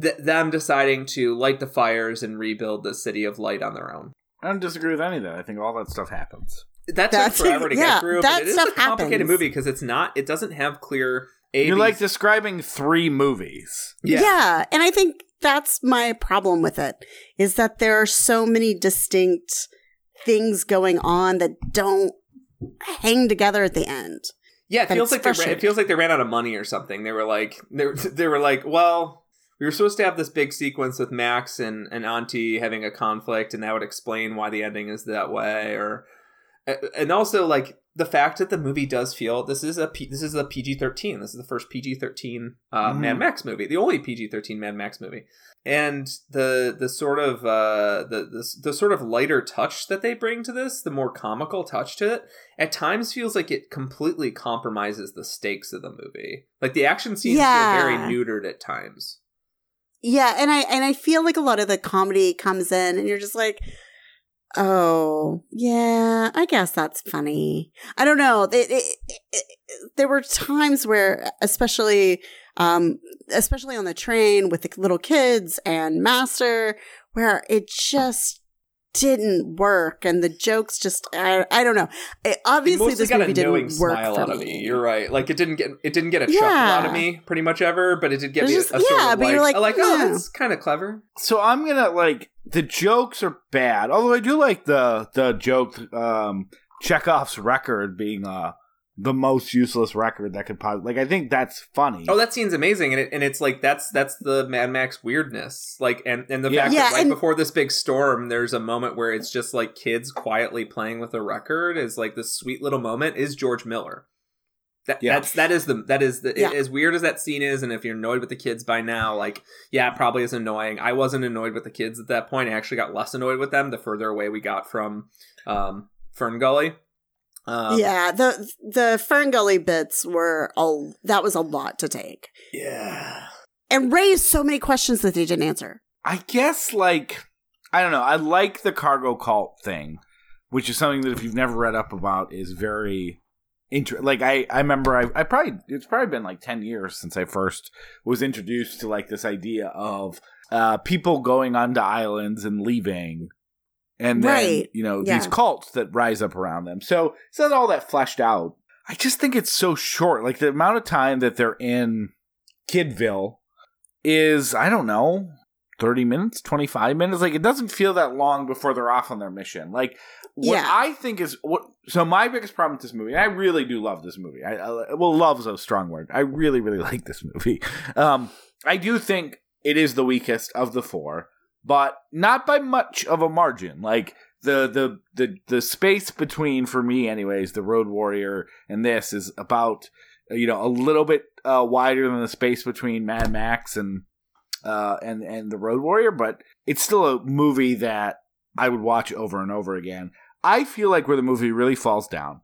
th- them deciding to light the fires and rebuild the city of light on their own. I don't disagree with any of that. I think all that stuff happens. That took That's- forever to yeah, get through, that but it is stuff a complicated happens. movie because it's not. It doesn't have clear. A, You're B, like describing three movies. Yeah. And I think that's my problem with it is that there are so many distinct things going on that don't hang together at the end. Yeah, it feels like they ran, it feels like they ran out of money or something. They were like they were, they were like, well, we were supposed to have this big sequence with Max and and Auntie having a conflict, and that would explain why the ending is that way. Or and also like the fact that the movie does feel this is a P, this is a PG thirteen. This is the first PG thirteen uh, Mhm. Mad Max movie, the only PG thirteen Mad Max movie. And the the sort of uh, the, the the sort of lighter touch that they bring to this, the more comical touch to it, at times feels like it completely compromises the stakes of the movie. Like the action scenes Yeah. feel very neutered at times. Yeah, and I and I feel like a lot of the comedy comes in and you're just like Oh, yeah, I guess that's funny. I don't know. It, it, it, there were times where especially um especially on the train with the little kids and master where it just didn't work and the jokes just I, I don't know. It, It obviously this got a movie knowing didn't work smile for out of me. me. You're right. Like it didn't get it didn't get a chuckle out of me pretty much ever, but it did get It me a, was a sort yeah, of but like, you're like, like oh, that's kind of clever. So I'm gonna like the jokes are bad. Although I do like the the joke um Chekhov's record being uh the most useless record that could possibly like I think that's funny. Oh, that scene's amazing, and it, and it's like that's that's the Mad Max weirdness. Like, and and the Yeah. fact Yeah, that right and- before this big storm, there's a moment where it's just like kids quietly playing with a record. Is like this sweet little moment. Is George Miller. That, Yeah. That's that is the that is the Yeah. as weird as that scene is, and if you're annoyed with the kids by now, like yeah, it probably is annoying. I wasn't annoyed with the kids at that point. I actually got less annoyed with them the further away we got from um, Fern Gully. Um, yeah, the the Fern Gully bits were all that was a lot to take. yeah. And raised so many questions that they didn't answer. I guess like I don't know. I like the cargo cult thing, which is something that if you've never read up about is very inter- like I I remember I I probably it's probably been like 10 years since I first was introduced to like this idea of uh people going onto islands and leaving and then Right. you know Yeah. these cults that rise up around them. So it's not all that fleshed out. I just think it's so short. Like the amount of time that they're in Kidville is I don't know 30 minutes, 25 minutes. Like it doesn't feel that long before they're off on their mission. Like what Yeah. I think is what so my biggest problem with this movie, and I really do love this movie. I, I well love is a strong word. I really, really like this movie. Um I do think it is the weakest of the four, but not by much of a margin. Like the the the the space between for me anyways, the Road Warrior and this is about you know a little bit uh, wider than the space between Mad Max and uh, and and the Road Warrior, but it's still a movie that I would watch over and over again. I feel like where the movie really falls down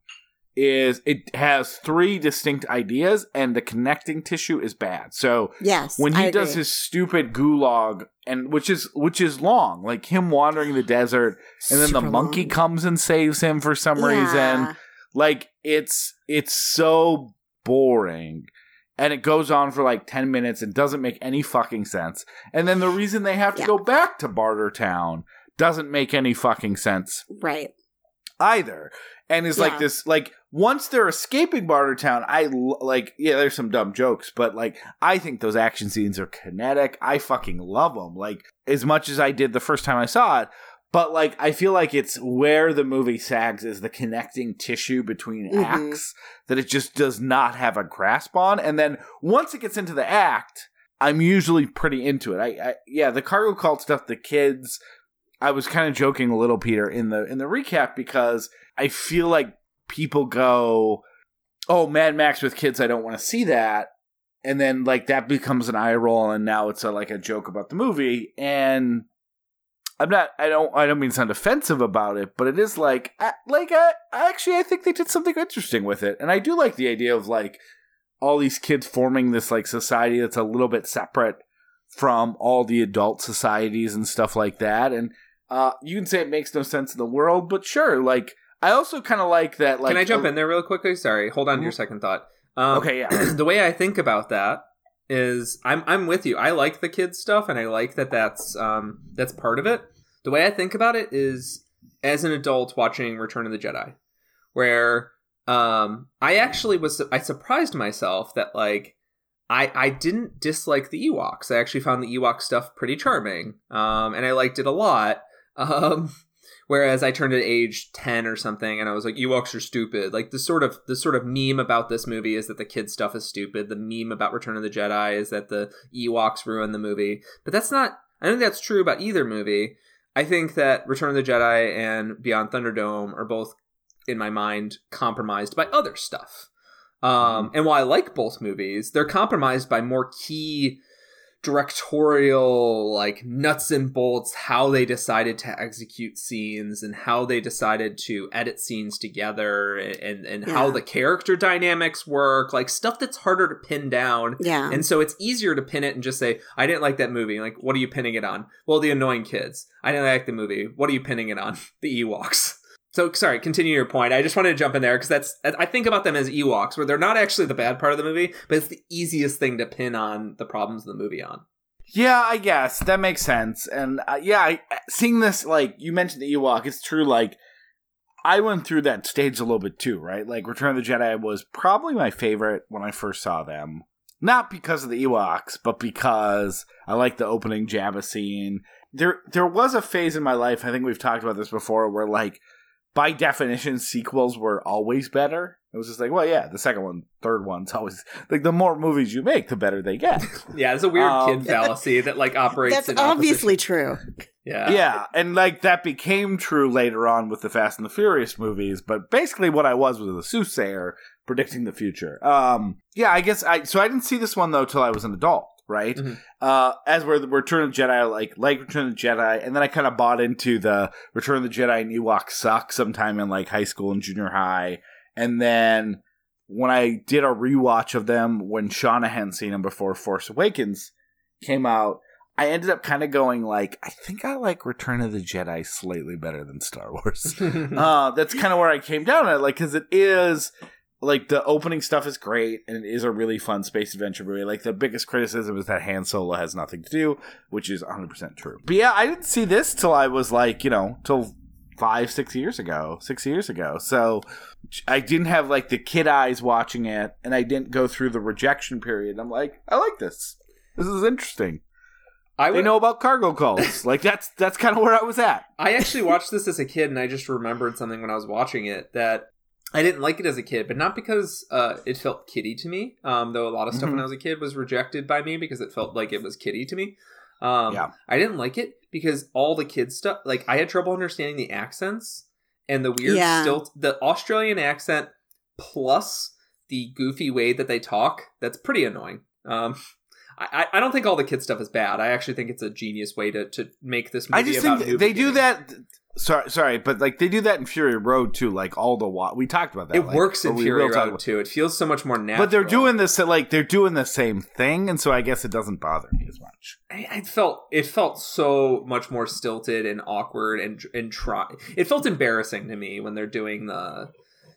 is it has three distinct ideas and the connecting tissue is bad. So Yes. when he does his stupid gulag and which is which is long, like him wandering the desert and then the monkey long. comes and saves him for some Yeah. reason like it's it's so boring and it goes on for like 10 minutes and doesn't make any fucking sense and then the reason they have to Yeah. go back to barter town doesn't make any fucking sense Right. either and is like this like once they're escaping Bartertown i like yeah there's some dumb jokes but like i think those action scenes are kinetic. I fucking love them like as much as i did the first time i saw it. But like i feel like it's where the movie sags is the connecting tissue between Mhm. acts that it just does not have a grasp on. And then once it gets into the act i'm usually pretty into it. I, I yeah the cargo cult stuff the kids I was kind of joking a little, Peter, in the in the recap because I feel like people go, "Oh, Mad Max with kids, I don't want to see that," and then like that becomes an eye roll, and now it's a, like a joke about the movie. And I'm not, I don't, I don't mean to sound offensive about it, but it is like, I, like I, I actually I think they did something interesting with it, and I do like the idea of like all these kids forming this like society that's a little bit separate from all the adult societies and stuff like that. And uh, you can say it makes no sense in the world, but sure. Like I also kind of like that. Like, Can I jump in there real quickly? Sorry, hold on to your second thought. Um, Okay, yeah. the way I think about that is I'm I'm with you. I like the kids stuff, and I like that that's um, that's part of it. The way I think about it is as an adult watching Return of the Jedi, where um, I actually was I surprised myself that like I I didn't dislike the Ewoks. I actually found the Ewok stuff pretty charming, um, and I liked it a lot. Um, whereas I turned at age ten or something, and I was like, Ewoks are stupid. Like the sort of the sort of meme about this movie is that the kid stuff is stupid. The meme about Return of the Jedi is that the Ewoks ruin the movie. But that's not. I don't think that's true about either movie. I think that Return of the Jedi and Beyond Thunderdome are both, in my mind, compromised by other stuff. Um, and while I like both movies, they're compromised by more key directorial, like nuts and bolts, how they decided to execute scenes and how they decided to edit scenes together and, and how Yeah. the character dynamics work, like stuff that's harder to pin down. Yeah. And so it's easier to pin it and just say, I didn't like that movie. Like, what are you pinning it on? Well, the annoying kids. I didn't like the movie. What are you pinning it on? The Ewoks. So sorry, continue your point. I just wanted to jump in there because that's I think about them as Ewoks, where they're not actually the bad part of the movie, but it's the easiest thing to pin on the problems of the movie on. Yeah, I guess that makes sense. And uh, yeah, I, seeing this, like you mentioned the Ewok, it's true. Like I went through that stage a little bit too, right? Like Return of the Jedi was probably my favorite when I first saw them. Not because of the Ewoks, but because I like the opening Jabba scene. There, there was a phase in my life. I think we've talked about this before, where like by definition, sequels were always better. It was just like, well, yeah, the second one, third one's always like the more movies you make, the better they get. Yeah, it's a weird Um, kid fallacy that like operates. That's in obviously true. yeah, yeah, and like that became true later on with the Fast and the Furious movies. But basically, what I was was a soothsayer predicting the future. Um, yeah, I guess I. So I didn't see this one though till I was an adult, right? Mhm. Uh, as where the Return of the Jedi, like like Return of the Jedi, and then I kind of bought into the Return of the Jedi and Ewok suck sometime in like high school and junior high, and then when I did a rewatch of them when Shauna hadn't seen them before Force Awakens came out, I ended up kind of going like, I think I like Return of the Jedi slightly better than Star Wars. uh, that's kind of where I came down at, like, because it is like the opening stuff is great and it is a really fun space adventure movie. Like the biggest criticism is that Han Solo has nothing to do, which is 100% true. But yeah, I didn't see this till I was like, you know, till five, six years ago, six years ago. So I didn't have like the kid eyes watching it and I didn't go through the rejection period. I'm like, I like this. This is interesting. I They know about cargo cults. like that's that's kind of where I was at. I actually watched this as a kid, and I just remembered something when I was watching it that I didn't like it as a kid, but not because uh, it felt kiddie to me. Um, though a lot of stuff when Mhm. I was a kid was rejected by me because it felt like it was kiddie to me. Um, Yeah. I didn't like it because all the kids stuff, like I had trouble understanding the accents and the weird Yeah. stilt, the Australian accent plus the goofy way that they talk. That's pretty annoying. Um, I, I- don't think all the kid stuff is bad. I actually think it's a genius way to, to make this movie I just about think they do that. Sorry, sorry, but like they do that in Fury Road too. Like all the wa- we talked about that. It like, works in Fury Road too. It feels so much more natural. But they're doing this like they're doing the same thing, and so I guess it doesn't bother me as much. I, I felt it felt so much more stilted and awkward and and try. It felt embarrassing to me when they're doing the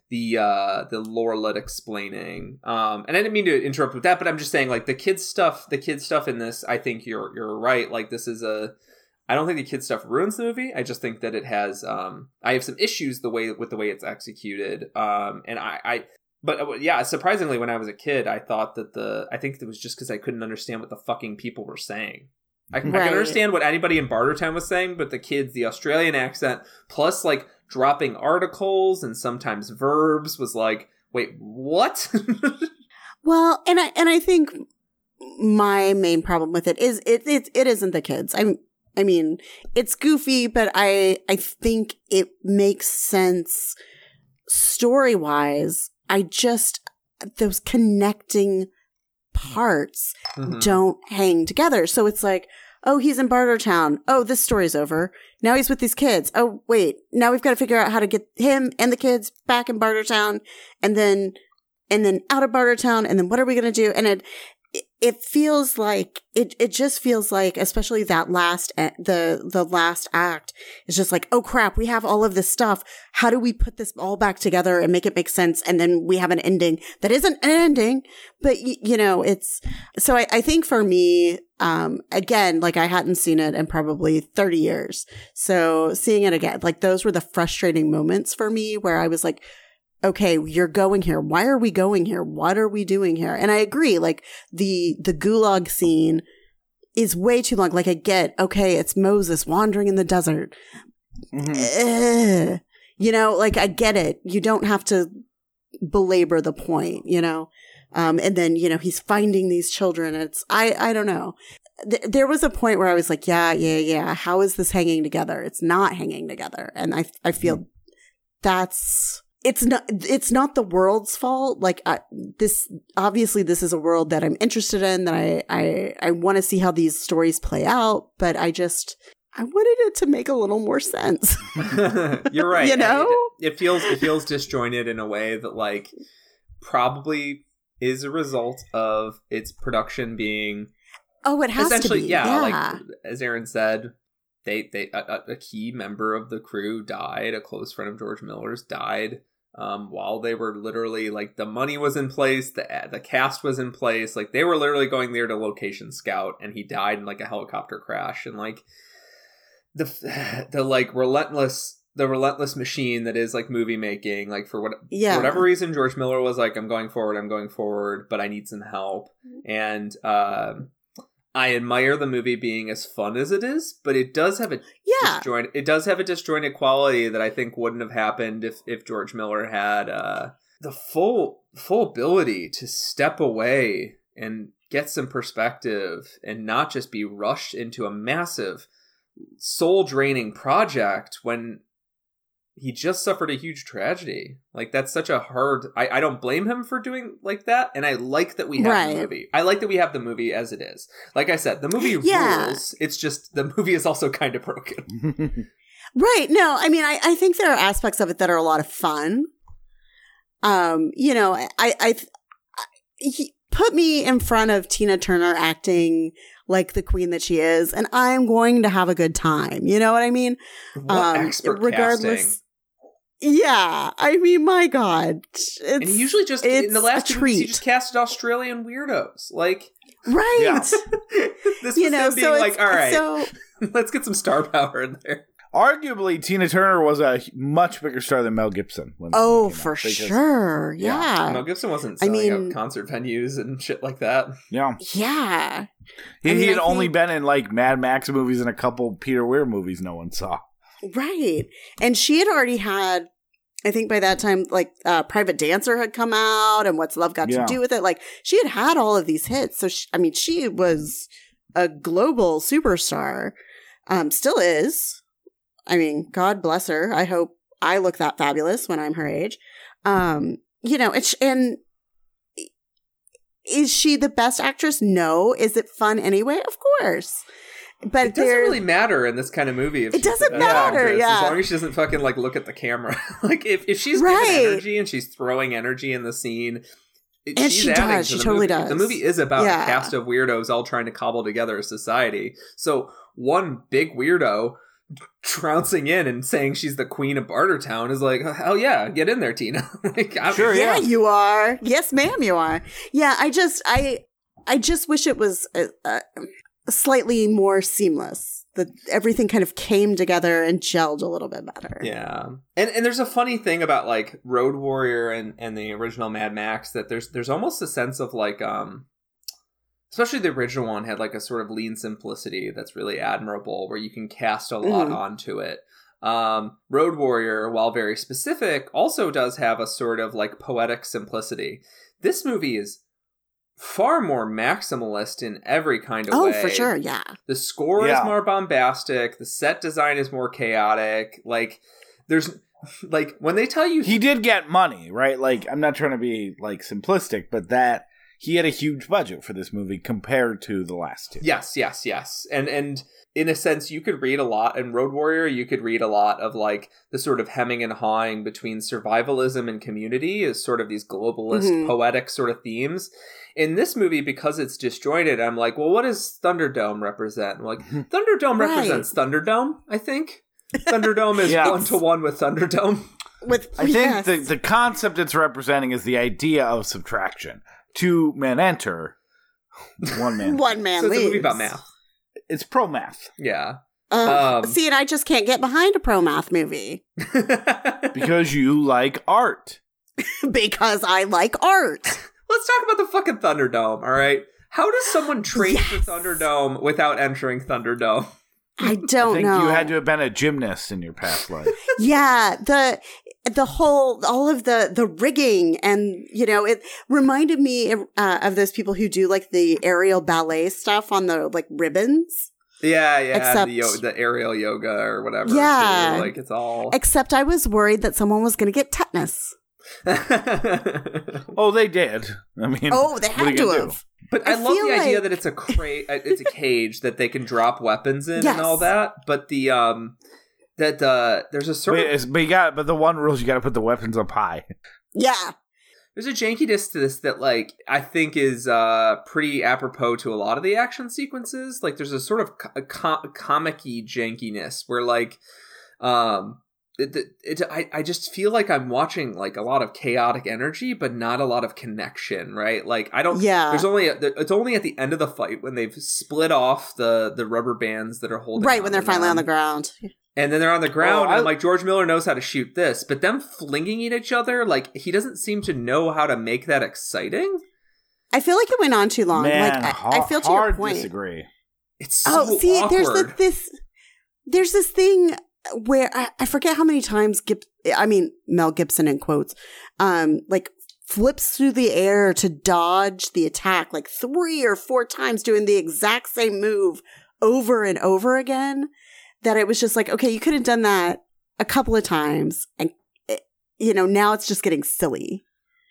the uh the Lorlet explaining. Um, and I didn't mean to interrupt with that, but I'm just saying like the kids stuff. The kids stuff in this, I think you're you're right. Like this is a. I don't think the kid stuff ruins the movie. I just think that it has. Um, I have some issues the way with the way it's executed. Um, and I, I but uh, yeah, surprisingly, when I was a kid, I thought that the I think it was just because I couldn't understand what the fucking people were saying. I, can I can understand what anybody in Bartertown was saying, but the kids, the Australian accent, plus like dropping articles and sometimes verbs, was like, wait, what? Well, and I and I think my main problem with it is it it, it isn't the kids. I'm I mean, it's goofy, but I I think it makes sense story wise. I just those connecting parts Mhm. don't hang together. So it's like, oh, he's in Bartertown. Oh, this story's over. Now he's with these kids. Oh, wait. Now we've got to figure out how to get him and the kids back in Bartertown and then and then out of Bartertown and then what are we going to do? And it it- feels like it it just feels like especially that last the the last act is just like oh crap we have all of this stuff. How do we put this all back together and make it make sense? And then we have an ending that isn't an ending but y- you know it's so I, I think for me um again like i hadn't seen it in probably 30 years. So seeing it again like those were the frustrating moments for me where i was like okay you're going here why are we going here what are we doing here and i agree like the the gulag scene is way too long like i get okay it's moses wandering in the desert Mm-hmm. Eh, you know, like I get it. You don't have to belabor the point, you know. Um, and then you know he's finding these children. It's I I don't know. Th- there was a point where I was like, yeah, yeah, yeah. How is this hanging together? It's not hanging together, and I I feel that's it's not it's not the world's fault. Like I, this, obviously, this is a world that I'm interested in. That I I I want to see how these stories play out. But I just I wanted it to make a little more sense. You're right. You know? it, it feels it feels disjointed in a way that like probably is a result of its production being Oh, it has to essentially be. yeah, Yeah. like as Aaron said, they they a- a key member of the crew died. A close friend of George Miller's died. Um, while they were literally like the money was in place, the the cast was in place, like they were literally going there to location scout, and he died in like a helicopter crash, and like the the like relentless the relentless machine that is like movie making like for what Yeah. for whatever reason george miller was like i'm going forward i'm going forward but i need some help and um i admire the movie being as fun as it is but it does have a yeah. disjointed it does have a disjointed quality that i think wouldn't have happened if if george miller had uh the full full ability to step away and get some perspective and not just be rushed into a massive soul draining project when he just suffered a huge tragedy. Like that's such a hard I, I don't blame him for doing like that. And I like that we have Right. the movie. I like that we have the movie as it is. Like I said, the movie Yeah. rules. It's just the movie is also kind of broken. Right. No, I mean, I, I think there are aspects of it that are a lot of fun. Um, you know, I, I, I he put me in front of Tina Turner acting like the queen that she is, and I'm going to have a good time. You know what I mean? What Um, expert regardless- casting. Yeah. I mean, my God. It's, And he usually just in the last a two movies, he just casted Australian weirdos. Like right. Yeah. this was You know, him being so like, all right, so let's get some star power in there. Arguably, Tina Turner was a much bigger star than Mel Gibson. When Oh, for out, because- sure. Yeah. Yeah. Mel Gibson wasn't I selling mean- out concert venues and shit like that. Yeah, Yeah. he, I mean, he had I only think- been in like Mad Max movies and a couple Peter Weir movies no one saw. Right. And she had already had, I think by that time, like uh, Private Dancer had come out and What's Love Got Yeah. to Do with It. Like she had had all of these hits. So, she, I mean, she was a global superstar, um, still is. I mean, God bless her. I hope I look that fabulous when I'm her age. Um, you know, it's, and is she the best actress? No. Is it fun anyway? Of course. But It doesn't really matter in this kind of movie. If It doesn't matter, actress, yeah. As long as she doesn't fucking like look at the camera. like if, if she's Right. giving energy and she's throwing energy in the scene. it- And she's she does, to she totally movie. does. The movie is about Yeah. a cast of weirdos all trying to cobble together a society. So one big weirdo trouncing in and saying she's the queen of Bartertown is like, hell yeah, get in there, Tina. like, I'm, Sure, yeah, yeah. you are. Yes, ma'am, you are. Yeah, I just, I, I just wish it was uh uh slightly more seamless. That everything kind of came together and gelled a little bit better. Yeah, and and there's a funny thing about like Road Warrior and and the original Mad Max that there's there's almost a sense of like um, especially the original one had like a sort of lean simplicity that's really admirable where you can cast a lot Mhm. onto it. Um, Road Warrior, while very specific, also does have a sort of like poetic simplicity. This movie is far more maximalist in every kind of Oh, way. for sure. Yeah. The score Yeah. is more bombastic. The set design is more chaotic. Like, there's like when they tell you He did get money, right? Like, I'm not trying to be like simplistic, but that he had a huge budget for this movie compared to the last two. yes, yes, yes, and and in a sense, you could read a lot in Road Warrior. You could read a lot of like the sort of hemming and hawing between survivalism and community as sort of these globalist Mhm. poetic sort of themes. In this movie, because it's disjointed, I'm like, well, what does Thunderdome represent? I'm like, Thunderdome Right. represents Thunderdome. I think Thunderdome is Yeah. one to one with Thunderdome. With I think the, the concept it's representing is the idea of subtraction. Two men enter, one man. one man so it's a movie about math. It's pro math Yeah. Uh, Um, see, and I just can't get behind a pro math movie because you like art. because I like art. Let's talk about the fucking Thunderdome, all right? How does someone train for Yes. Thunderdome without entering Thunderdome? I I don't think know. you had to have been a gymnast in your past life. yeah the the whole all of the the rigging and you know it reminded me uh, of those people who do like the aerial ballet stuff on the like ribbons Yeah, yeah, Except- the, yo- the aerial yoga or whatever. Yeah. too. like it's all. except i was worried that someone was going to get tetanus Oh, they did. I mean, oh they what are had you to gonna do? but I, I love feel the idea like- that it's a crate, it's a cage that they can drop weapons in Yes. and all that. But the um, that uh, there's a sort But, of it's- but you got, but the one rule is you got to put the weapons up high. yeah There's a jankiness to this that, like, I think is uh, pretty apropos to a lot of the action sequences. Like, there's a sort of co- co- comic-y jankiness where, like, um, it, it, it, I, I just feel like I'm watching like a lot of chaotic energy, but not a lot of connection, right? Like, I don't. yeah There's only a, it's only at the end of the fight when they've split off the the rubber bands that are holding right when they're finally on the ground And then they're on the ground, Oh, and I- I'm like, George Miller knows how to shoot this, but them flinging at each other, like, he doesn't seem to know how to make that exciting. i feel like it went on too long Man, like har- I, I feel to your hard point disagree. It's so oh see awkward. there's the, this there's this thing where I, I forget how many times Gib, i mean mel gibson in quotes um like flips through the air to dodge the attack like three or four times doing the exact same move over and over again that it was just like okay you could have done that a couple of times and it, you know now it's just getting silly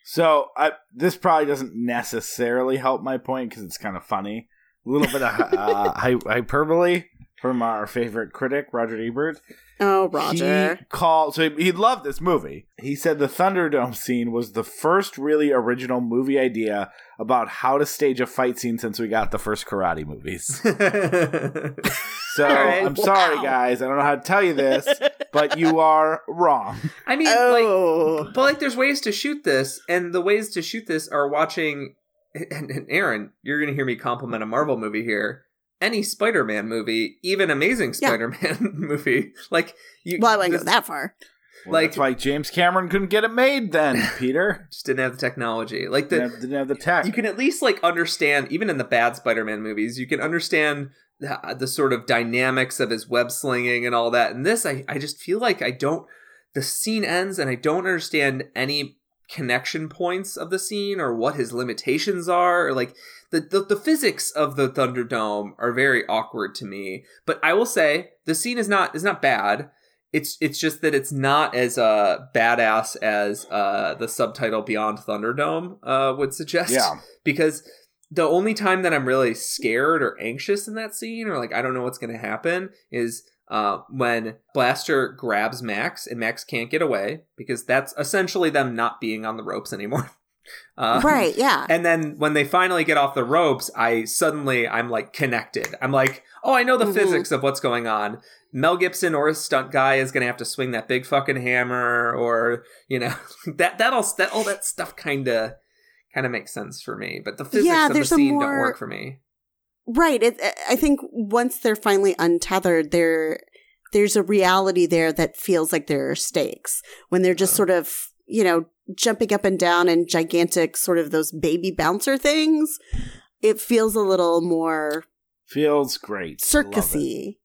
So I, this probably doesn't necessarily help my point because it's kind of funny. A little bit of uh, hy- hyperbole from our favorite critic, Roger Ebert. oh roger He called, so he, he loved this movie. He said the Thunderdome scene was the first really original movie idea about how to stage a fight scene since we got the first karate movies. So All right. I'm sorry, guys. I don't know how to tell you this, but you are wrong. I mean, like, oh but like, there's ways to shoot this, and the ways to shoot this are watching. And, and Aaron, you're gonna hear me compliment a Marvel movie here. any Spider-Man movie, even Amazing Spider-Man movie. Like you, Well, I wouldn't this- go that far. Well, Like- that's why James Cameron couldn't get it made then, Peter. just didn't have the technology. Like the didn't, have, didn't have the tech. you can at least like understand even in the bad spider-man movies you can understand the, the sort of dynamics of his web slinging and all that and this I, I just feel like i don't the scene ends and i don't understand any connection points of the scene or what his limitations are or like the, the, the physics of the thunderdome are very awkward to me but i will say the scene is not is not bad it's it's just that it's not as uh badass as uh the subtitle Beyond Thunderdome uh would suggest. Yeah. Because the only time that I'm really scared or anxious in that scene, or like I don't know what's gonna happen, is uh when Blaster grabs Max and Max can't get away because that's essentially them not being on the ropes anymore. Uh, right, yeah. and then when they finally get off the ropes, I suddenly I'm like connected. I'm like, oh, I know the Mhm. physics of what's going on. Mel Gibson or a stunt guy is gonna have to swing that big fucking hammer, or you know that that all that all that stuff kind of kind of makes sense for me. But the physics Yeah, of the there's a scene don't work for me. Right. It, I think once they're finally untethered, there there's a reality there that feels like there are stakes when they're just Uh. sort of you know jumping up and down in gigantic sort of those baby bouncer things. It feels a little more Feels great. Love it. circusy.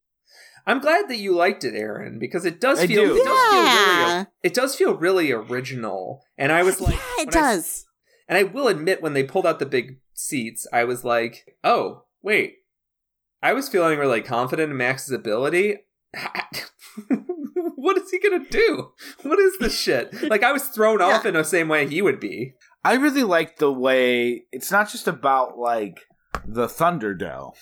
I'm glad that you liked it, Aaron, because it does I feel do. it does feel really Yeah. it does feel really original. And I was like, yeah, it when I s- does. And I will admit, when they pulled out the big seats, I was like, oh, wait. I was feeling really confident in Max's ability. what is he going to do? What is this shit? Like, I was thrown Yeah. off in the same way he would be. I really like the way it's not just about like the Thunderdome,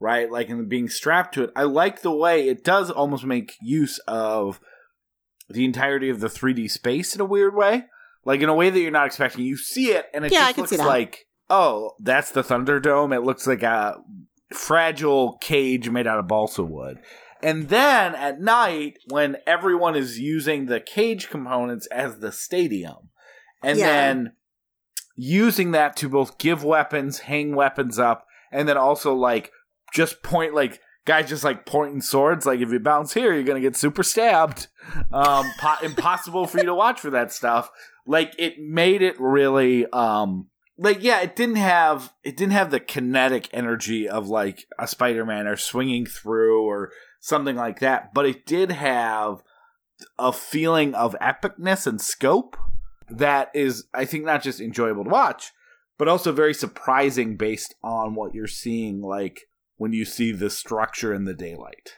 right? Like and being strapped to it. I like the way it does almost make use of the entirety of the 3D space in a weird way, like in a way that you're not expecting. You see it, and it Yeah, just looks like, oh, that's the Thunderdome. It looks like a fragile cage made out of balsa wood. And then at night, when everyone is using the cage components as the stadium, and Yeah. then using that to both give weapons, hang weapons up, and then also like just point like guys just like pointing swords. Like if you bounce here, you're gonna get super stabbed. Um, po- impossible for you to watch for that stuff. Like it made it really um like yeah, it didn't have it didn't have the kinetic energy of like a Spider-Man or swinging through or something like that, but it did have a feeling of epicness and scope that is I think not just enjoyable to watch, but also very surprising based on what you're seeing like when you see the structure in the daylight.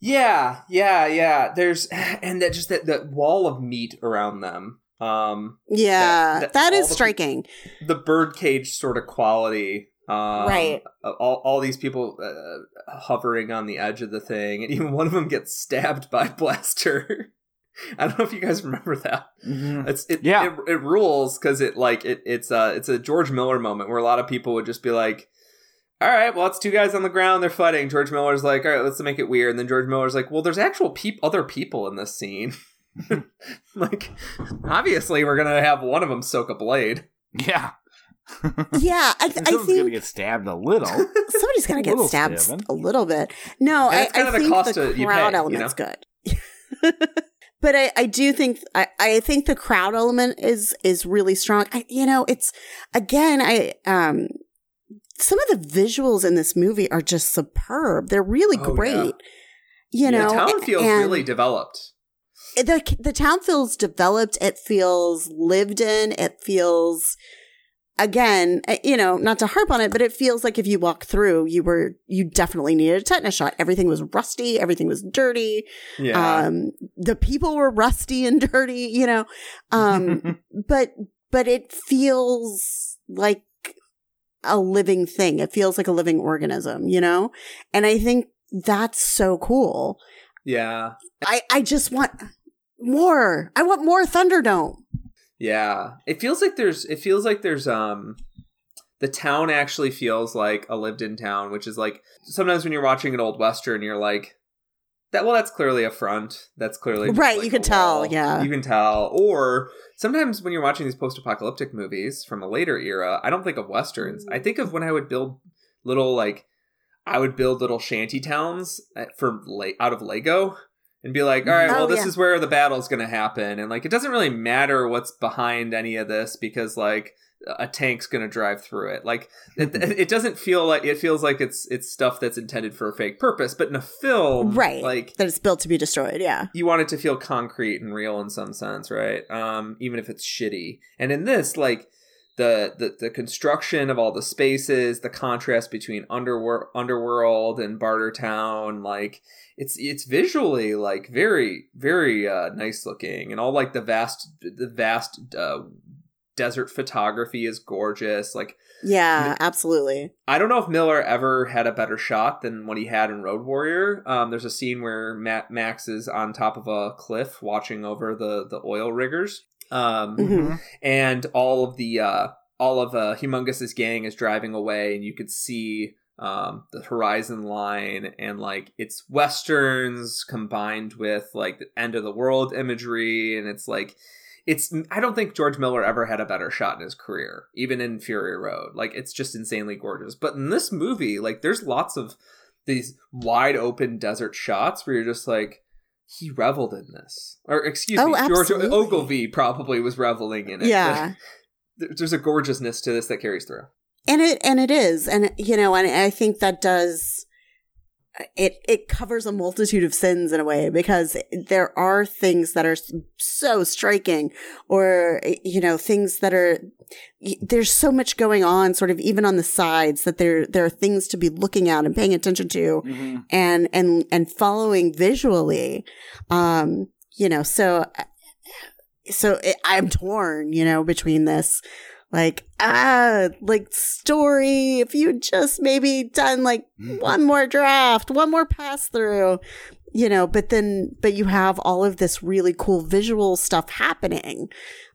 Yeah, yeah, yeah. There's, and that just that, that wall of meat around them. Um, Yeah, that- that all is the- striking. the birdcage sort of quality. Um, Right. All, all these people uh, hovering on the edge of the thing, and even one of them gets stabbed by Blaster. I don't know if you guys remember that. It's it Yeah. it, it rules because it like it it's a it's a George Miller moment where a lot of people would just be like, "All right, well it's two guys on the ground, they're fighting." George Miller's like, "All right, let's make it weird," and then George Miller's like, "Well, there's actual peop- other people in this scene." like, obviously, we're gonna have one of them soak a blade. Yeah. Yeah, I, I Someone's think gonna get stabbed a little. somebody's gonna get stabbed stabbing. a little bit. No, I, I of the think cost the that you crowd pay, you element's good. but I, I do think I, I think the crowd element is is really strong. I, you know, it's again, I um some of the visuals in this movie are just superb. They're really Oh, great. yeah. You Yeah, know, the town feels and- really developed. the the town feels developed. It feels lived in. It feels again, you know, not to harp on it, but it feels like if you walk through, you were you definitely needed a tetanus shot. Everything was rusty. Everything was dirty. Yeah. Um, the people were rusty and dirty. You know, um, but but it feels like a living thing. It feels like a living organism. You know, and I think that's so cool. yeah. I, I just want more. I want more Thunderdome. Yeah. It feels like there's it feels like there's um the town actually feels like a lived in town, which is like sometimes when you're watching an old western you're like that well that's clearly a front. That's clearly Right, like, you can tell, wall. yeah. You can tell. Or sometimes when you're watching these post apocalyptic movies from a later era, I don't think of westerns. I think of when I would build little like I would build little shanty towns uh, for out of Lego and be like, all right, Oh, well, this yeah. is where the battle's going to happen, and like it doesn't really matter what's behind any of this because like a tank's going to drive through it. Like it, it doesn't feel like it feels like it's it's stuff that's intended for a fake purpose, but in a film, right. Like that it's built to be destroyed. Yeah. you want it to feel concrete and real in some sense, right? Um, even if it's shitty. And in this, like the the, the construction of all the spaces, the contrast between underworld underworld and Bartertown, like it's it's visually like very very uh, nice looking, and all like the vast the vast uh, desert photography is gorgeous. Like Yeah, absolutely. I don't know if Miller ever had a better shot than what he had in Road Warrior. Um, there's a scene where Mad Max is on top of a cliff watching over the the oil riggers, um, Mhm. and all of the uh, all of uh, Humungus's gang is driving away, and you could see um, the horizon line and like it's westerns combined with like the end of the world imagery, and it's like it's I don't think George Miller ever had a better shot in his career, even in Fury Road. Like it's just insanely gorgeous. But in this movie, like there's lots of these wide open desert shots where you're just like he reveled in this. Or excuse Oh, me, George absolutely. Ogilvie probably was reveling in it. Yeah. There- There's a gorgeousness to this that carries through. and it and it is and you know and i think that does it it covers a multitude of sins in a way because there are things that are so striking or you know things that are there's so much going on sort of even on the sides that there there are things to be looking at and paying attention to Mhm. and and and following visually um you know so so it, i'm torn you know between this like ah like story. If you just maybe done like one more draft one more pass through you know but then but you have all of this really cool visual stuff happening.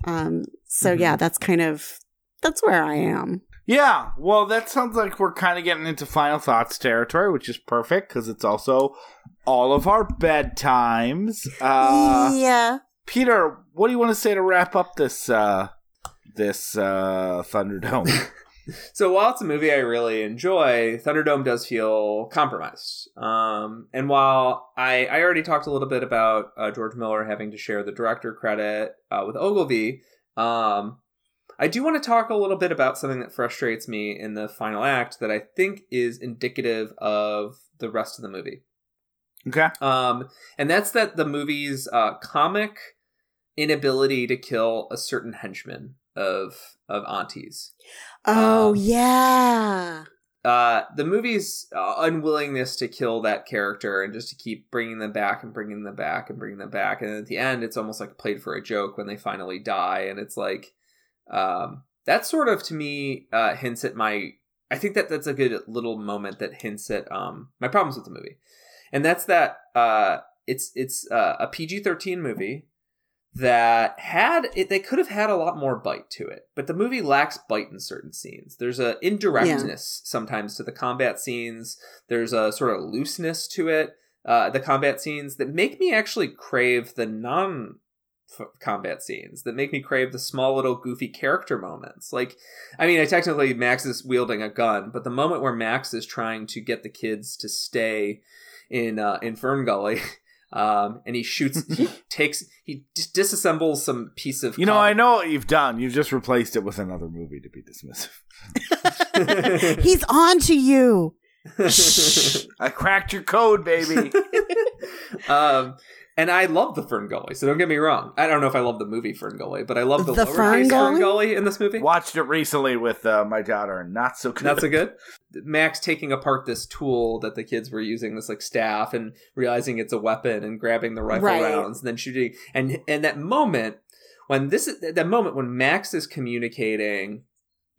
Um so yeah that's kind of that's where i am. Yeah, well, that sounds like we're kind of getting into final thoughts territory, which is perfect because it's also all of our bedtimes. Uh, yeah. Peter, what do you want to say to wrap up this uh, this uh, Thunderdome? So while it's a movie I really enjoy, Thunderdome does feel compromised. Um, and while I, I already talked a little bit about uh, George Miller having to share the director credit uh, with Ogilvie, um, I do want to talk a little bit about something that frustrates me in the final act that I think is indicative of the rest of the movie. okay, Um, and that's that the movie's uh, comic inability to kill a certain henchman of of Aunty's oh Um, yeah uh, the movie's uh, unwillingness to kill that character and just to keep bringing them back and bringing them back and bringing them back, and at the end, it's almost like played for a joke when they finally die, and it's like um, that sort of to me uh, hints at my. I think that that's a good little moment that hints at um, my problems with the movie, and that's that uh, it's it's uh, a PG thirteen movie that had it they could have had a lot more bite to it but the movie lacks bite in certain scenes. There's a indirectness sometimes to the combat scenes. There's a sort of looseness to it uh, the combat scenes that make me actually crave the non combat scenes that make me crave the small little goofy character moments. Like i mean i technically max is wielding a gun but the moment where max is trying to get the kids to stay in uh, in fern gully um, and he shoots he takes he dis- disassembles some piece of you know com- I know what you've done. You've just replaced it with another movie to be dismissive. he's on to you I cracked your code, baby. um, and I love the Fern Gully, so don't get me wrong. I don't know if I love the movie Fern Gully, but I love the, The lowercase Fern Fern Gully? Gully in this movie. Watched it recently with uh, my daughter, and not so good. Not so good. Max taking apart this tool that the kids were using, this like staff, and realizing it's a weapon, and grabbing the rifle Right. rounds, and then shooting. And and that moment when this is that moment when Max is communicating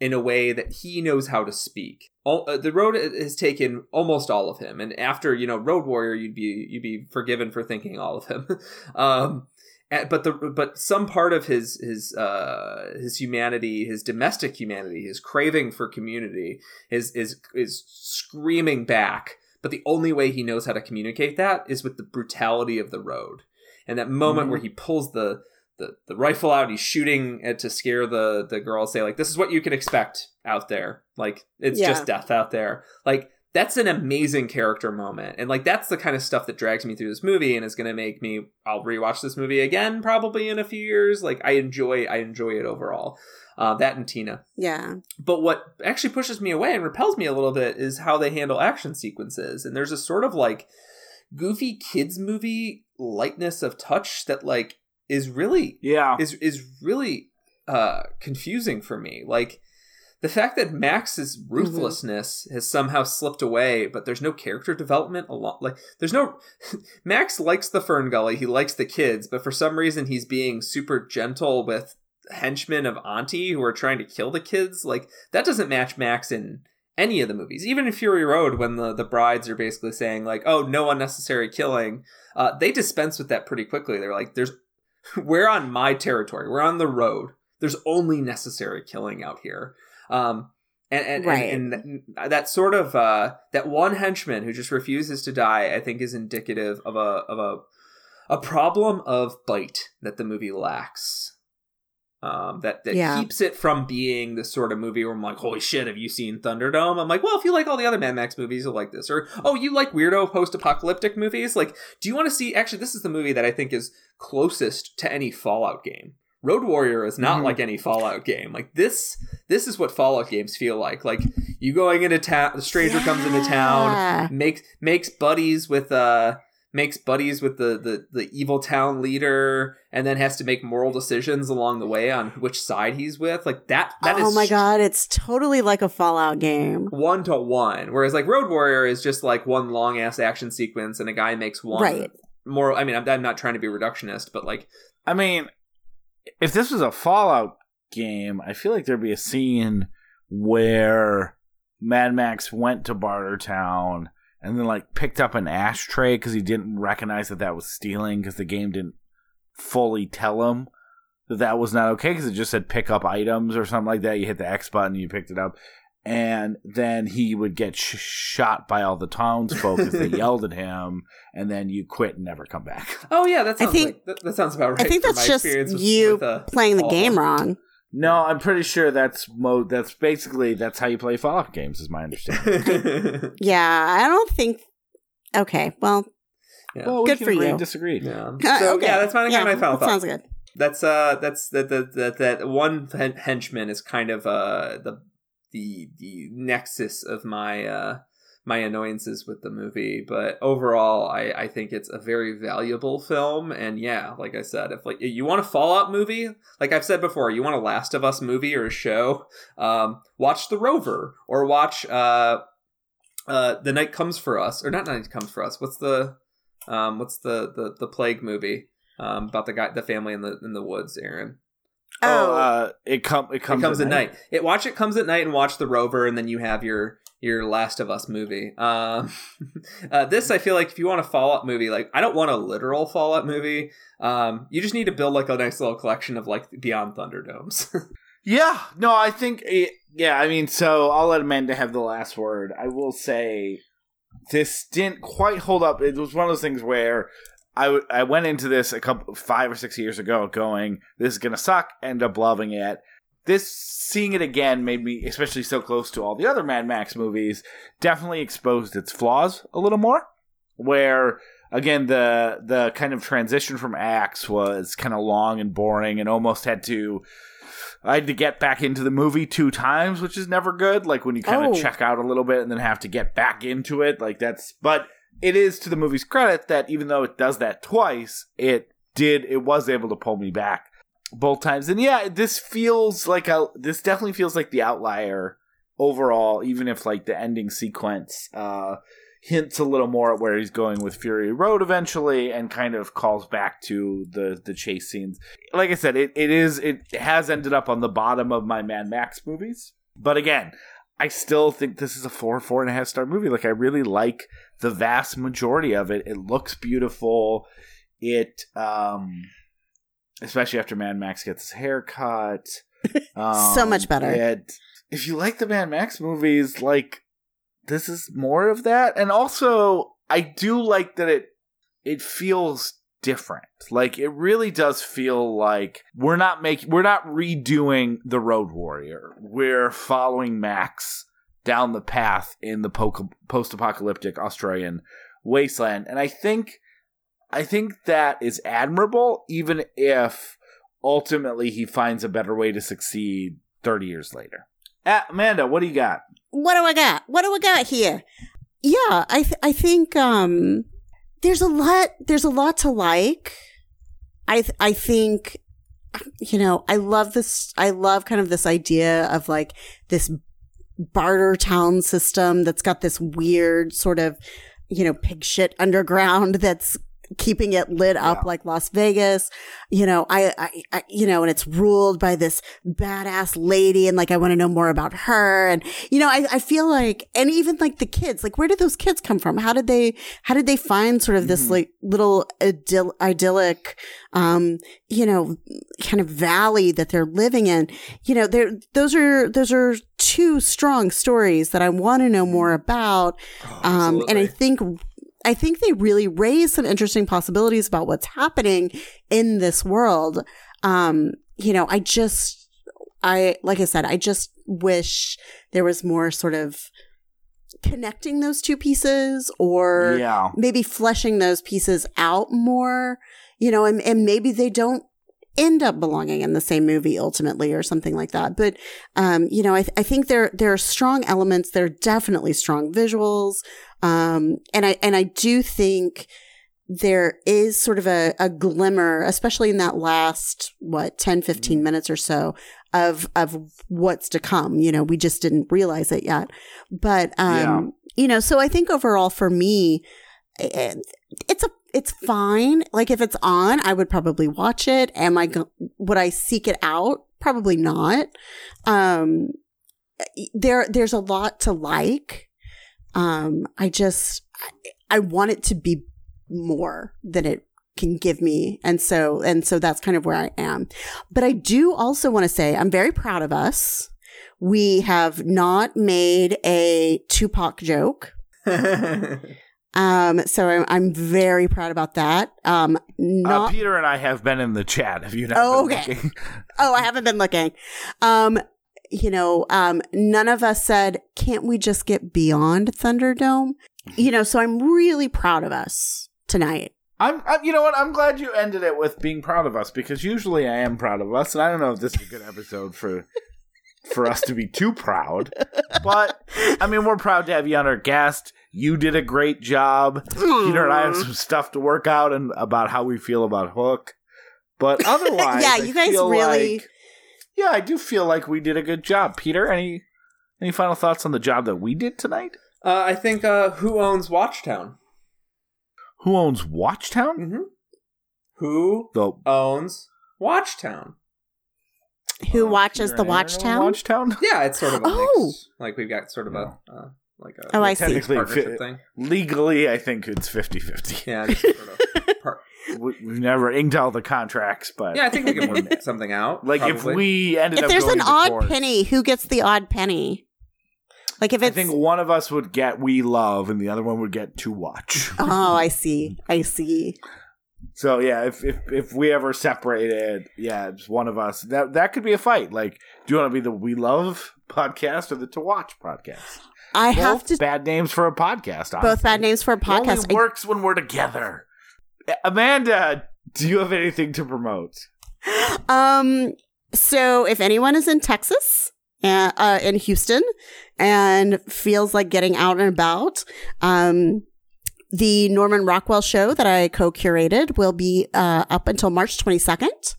in a way that he knows how to speak. All, uh, the road has taken almost all of him, and after you know Road Warrior, you'd be you'd be forgiven for thinking all of him. um, and- but the but some part of his his uh, his humanity, his domestic humanity, his craving for community, is is is screaming back. But the only way he knows how to communicate that is with the brutality of the road. And that moment Mhm. where he pulls the the, the rifle out, he's shooting it to scare the the girl, say like, "This is what you can expect out there. Like it's Yeah. just death out there." Like that's an amazing character moment and like that's the kind of stuff that drags me through this movie and is going to make me i'll rewatch this movie again probably in a few years like i enjoy i enjoy it overall uh, that and tina Yeah. but what actually pushes me away and repels me a little bit is how they handle action sequences and there's a sort of like goofy kids movie lightness of touch that like is really Yeah. is is really uh confusing for me. Like the fact that max's ruthlessness has somehow slipped away but there's no character development a lot like there's no max likes the fern gully he likes the kids but for some reason he's being super gentle with henchmen of Aunty who are trying to kill the kids. Like that doesn't match max in any of the movies. Even in fury road when the the brides are basically saying like oh no unnecessary killing uh they dispense with that pretty quickly. They're like there's we're on my territory. We're on the road. There's only necessary killing out here. Um, and and, Right. and and that sort of uh, that one henchman who just refuses to die, I think, is indicative of a of a a problem of bite that the movie lacks. Um, that that Yeah. keeps it from being the sort of movie where I'm like, holy shit, have you seen Thunderdome? I'm like, well, if you like all the other Mad Max movies, you'll like this. Or oh, you like weirdo post-apocalyptic movies? Like, do you want to see? Actually, this is the movie that I think is closest to any Fallout game. Road Warrior is not Mhm. like any Fallout game. Like this, this is what Fallout games feel like. Like you going into town, the stranger comes into town, makes makes buddies with uh makes buddies with the, the the evil town leader, and then has to make moral decisions along the way on which side he's with. Like that. That oh is oh my god, it's totally like a Fallout game. one to one. Whereas like Road Warrior is just like one long ass action sequence, and a guy makes one Right. more. I mean, I'm, I'm not trying to be reductionist, but like I mean, if this was a Fallout game, I feel like there'd be a scene where Mad Max went to Bartertown and then like picked up an ashtray because he didn't recognize that that was stealing because the game didn't fully tell him that that was not okay because it just said pick up items or something like that. You hit the X button, you picked it up. And then he would get sh- shot by all the townsfolk as they yelled at him, and then you quit and never come back. oh yeah, that sounds I sounds think- like, that, that sounds about right. I think that's just experience with- you with, uh, playing the game wrong. No, I'm pretty sure that's mo. That's basically that's how you play Fallout games, is my understanding. Yeah, I don't think. Okay, well, yeah. Well, we Good can for agree you. and Disagree. yeah. uh, So okay. yeah, that's my, yeah, my final that thought. Sounds good. that's uh that's that that that, that one hen- henchman is kind of uh the the the nexus of my uh my annoyances with the movie but overall i i think it's a very valuable film. And yeah like i said if like you want a fallout movie like i've said before you want a last of us movie or a show um watch the rover or watch uh uh the night comes for us or not night comes for us what's the um what's the the, the plague movie um about the guy the family in the in the woods aaron? Oh, Oh, uh, it come it comes, it comes at night. It watch it comes at night and watch the Rover, and then you have your your Last of Us movie. Um, uh, this I feel like if you want a Fallout movie, like I don't want a literal Fallout movie. Um, you just need to build like a nice little collection of like Beyond Thunderdomes. Yeah, no, I think it, yeah. I mean, so I'll let Amanda have the last word. I will say this didn't quite hold up. It was one of those things where I went into this a couple five or six years ago, going this is gonna suck. End up loving it. This seeing it again made me, especially so close to all the other Mad Max movies, definitely exposed its flaws a little more. Where again the the kind of transition from acts was kind of long and boring, and almost had to I had to get back into the movie two times, which is never good. Like when you kind of Oh. check out a little bit and then have to get back into it. Like that's, but it is to the movie's credit that even though it does that twice, it did, it was able to pull me back both times. And yeah, this feels like a, this definitely feels like the outlier overall, even if like the ending sequence, uh, hints a little more at where he's going with Fury Road eventually and kind of calls back to the the chase scenes. Like I said, it, it is it has ended up on the bottom of my Mad Max movies. But again, I still think this is a four, four and a half star movie. Like I really like the vast majority of it. It looks beautiful. It um especially after Mad Max gets his hair cut. Um, So much better. it- if you like the Mad Max movies, like this is more of that. And also I do like that it it feels different. Like it really does feel like we're not making we're not redoing the Road Warrior. We're following Max down the path in the po- post-apocalyptic Australian wasteland, and I think I think that is admirable, even if ultimately he finds a better way to succeed 30 years later. Amanda, what do you got? what do I got? What do I got here? Yeah, I th- I think um there's a lot there's a lot to like. I th- I think you know, I love this I love kind of this idea of like this Bartertown system that's got this weird sort of you know pig shit underground that's keeping it lit up Yeah. like Las Vegas. You know, I, I, I, you know, and it's ruled by this badass lady and like, I want to know more about her. And, you know, I, I feel like, and even like the kids, like, where did those kids come from? How did they, how did they find sort of this Mhm. like little idyll- idyllic, um, you know, kind of valley that they're living in? You know, there, those are, those are two strong stories that I want to know more about. Um, and I think I think they really raise some interesting possibilities about what's happening in this world. Um, you know, I just, I like I said, I just wish there was more sort of connecting those two pieces, or yeah. maybe fleshing those pieces out more. You know, and and maybe they don't end up belonging in the same movie ultimately or something like that. But, um, you know, I, th- I think there, there are strong elements. There are definitely strong visuals. Um, and I, and I do think there is sort of a, a glimmer, especially in that last, what, 10, 15 minutes or so of, of what's to come. You know, we just didn't realize it yet. But, um, Yeah. you know, so I think overall for me, eh, it's a it's fine. Like if it's on, I would probably watch it. Am I go- would I seek it out? Probably not. Um there there's a lot to like. Um I just I, want it to be more than it can give me. And so and so that's kind of where I am. But I do also want to say I'm very proud of us. We have not made a Tupac joke. Um, so I'm, I'm very proud about that. Um, Uh, Peter and I have been in the chat. Have you not? Oh, been okay. looking? oh, I haven't been looking. Um, you know, um, none of us said, can't we just get beyond Thunderdome? You know, so I'm really proud of us tonight. I'm, I'm. You know what? I'm glad you ended it with being proud of us because usually I am proud of us, and I don't know if this is a good episode for for us to be too proud. But I mean, we're proud to have you on our guest. You did a great job. Peter and I have some stuff to work out and about how we feel about Hook. But otherwise, Yeah, I you guys really- like- yeah, I do feel like we did a good job. Peter, any any final thoughts on the job that we did tonight? uh, I think uh, who owns Watchtown? Who owns Watchtown? Mm-hmm. Who The owns Watchtown? Who uh, watches Peter the and Aaron own Watchtown? Watchtown. Yeah, it's sort of a Oh. mix. Like we've got sort of a uh, like a Oh, I see. Partnership fi- thing. legally, I think it's 50-50. Yeah, just sort of part- We- We've never inked all the contracts, but yeah. I think we can work something out. like probably. if we ended up, If up there's going an to odd court, penny, who gets the odd penny? Like if I think one of us would get we love, and the other one would get to watch. oh, I see. I see. So yeah, if if if we ever separated, yeah, just one of us that that could be a fight. Like, do you want to be the we love podcast or the to watch podcast? I have to, bad names for a podcast. both bad names for a It podcast. only works when we're together. Amanda, do you have anything to promote? Um, so if anyone is in Texas, uh, uh, in Houston, and feels like getting out and about, um, the Norman Rockwell show that I co-curated will be uh, up until March 22nd.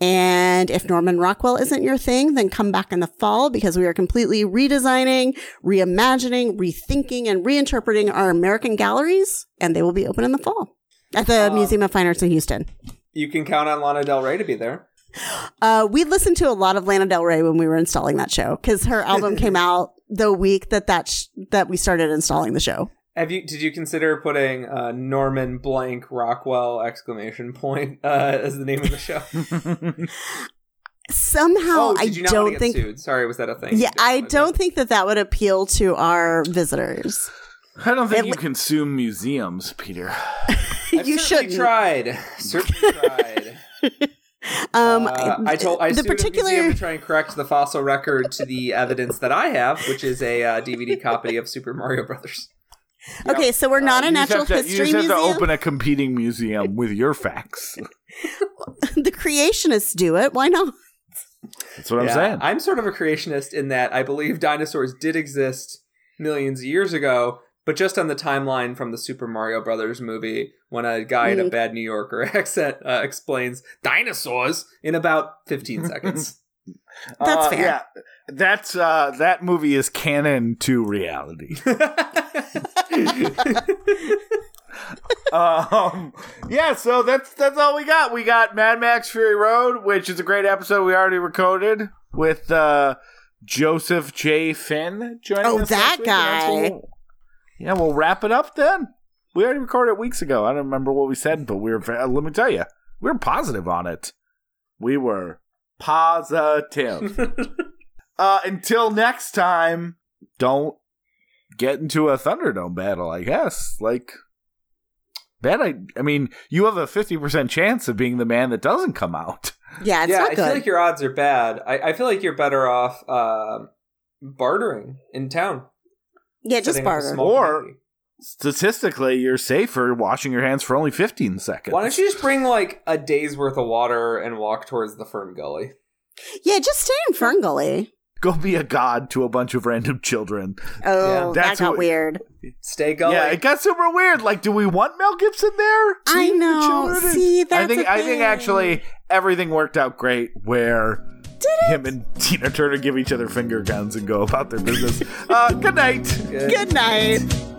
And if Norman Rockwell isn't your thing, then come back in the fall because we are completely redesigning, reimagining, rethinking, and reinterpreting our American galleries, and they will be open in the fall at the Uh, Museum of Fine Arts in Houston. you can count on Lana Del Rey to be there. Uh, we listened to a lot of Lana Del Rey when we were installing that show because her album came out the week that that sh- that we started installing the show. Have you? Did you consider putting uh, Norman blank Rockwell exclamation point uh, as the name of the show? Somehow, oh, I did you not want don't get think. sued? Sorry, was that a thing? Yeah, I don't think that that would appeal to our visitors. I don't think It you li- consume museums, Peter. I've you shouldn't. tried. Certainly tried. Um, Uh, I told I the sued particular. museum to try and correct the fossil record to the evidence that I have, which is a uh, DVD copy of Super Mario Brothers. Okay, so we're not Uh, a natural have to- history You just have museum. to open a competing museum with your facts. the creationists do it. Why not? That's what I'm saying. I'm sort of a creationist in that I believe dinosaurs did exist millions of years ago, but just on the timeline from the Super Mario Brothers movie, when a guy in a Mm. bad New Yorker accent uh, explains dinosaurs in about 15 seconds. That's Uh, fair. Yeah, that's uh, that movie is canon to reality. um, yeah, so that's that's all we got. We got Mad Max Fury Road, which is a great episode we already recorded with uh, Joseph J. Finn joining us. Oh, that next week. Guy. what we'll- yeah, we'll wrap it up then. We already recorded it weeks ago. I don't remember what we said, but we were. Let me tell you, we were positive on it. We were positive. uh, until next time, don't get into a Thunderdome battle. I guess like that. I I mean, you have a fifty percent chance of being the man that doesn't come out. Yeah, it's yeah, not I good. feel like your odds are bad. I, I feel like you're better off uh, bartering in town. Yeah, just setting up a barter. small Or- community. Statistically, you're safer washing your hands for only fifteen seconds. Why don't you just bring like a day's worth of water and walk towards the Fern Gully? Yeah, just stay in Fern Gully. go be a god to a bunch of random children? Oh, Yeah. that That's got what- weird. Stay Gully. Yeah, it got super weird. Like, do we want Mel Gibson there? I seeing the know. children? See, I that's think a I think thing. actually everything worked out great. Where him and Tina Turner give each other finger guns and go about their business. uh, good night. Good. Good night.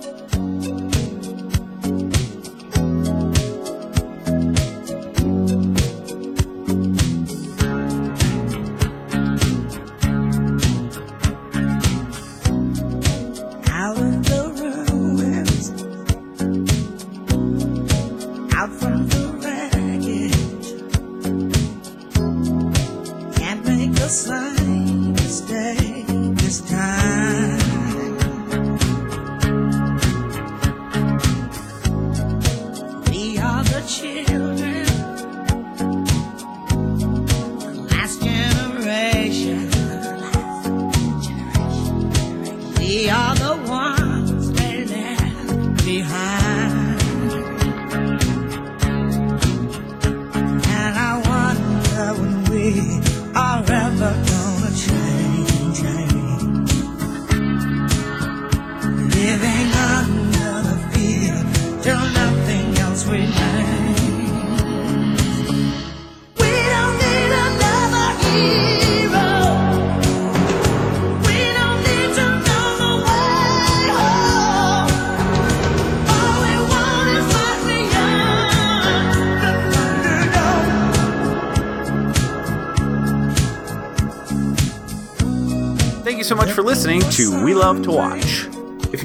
Love to Watch.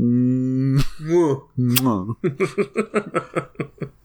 Mm. Mwah.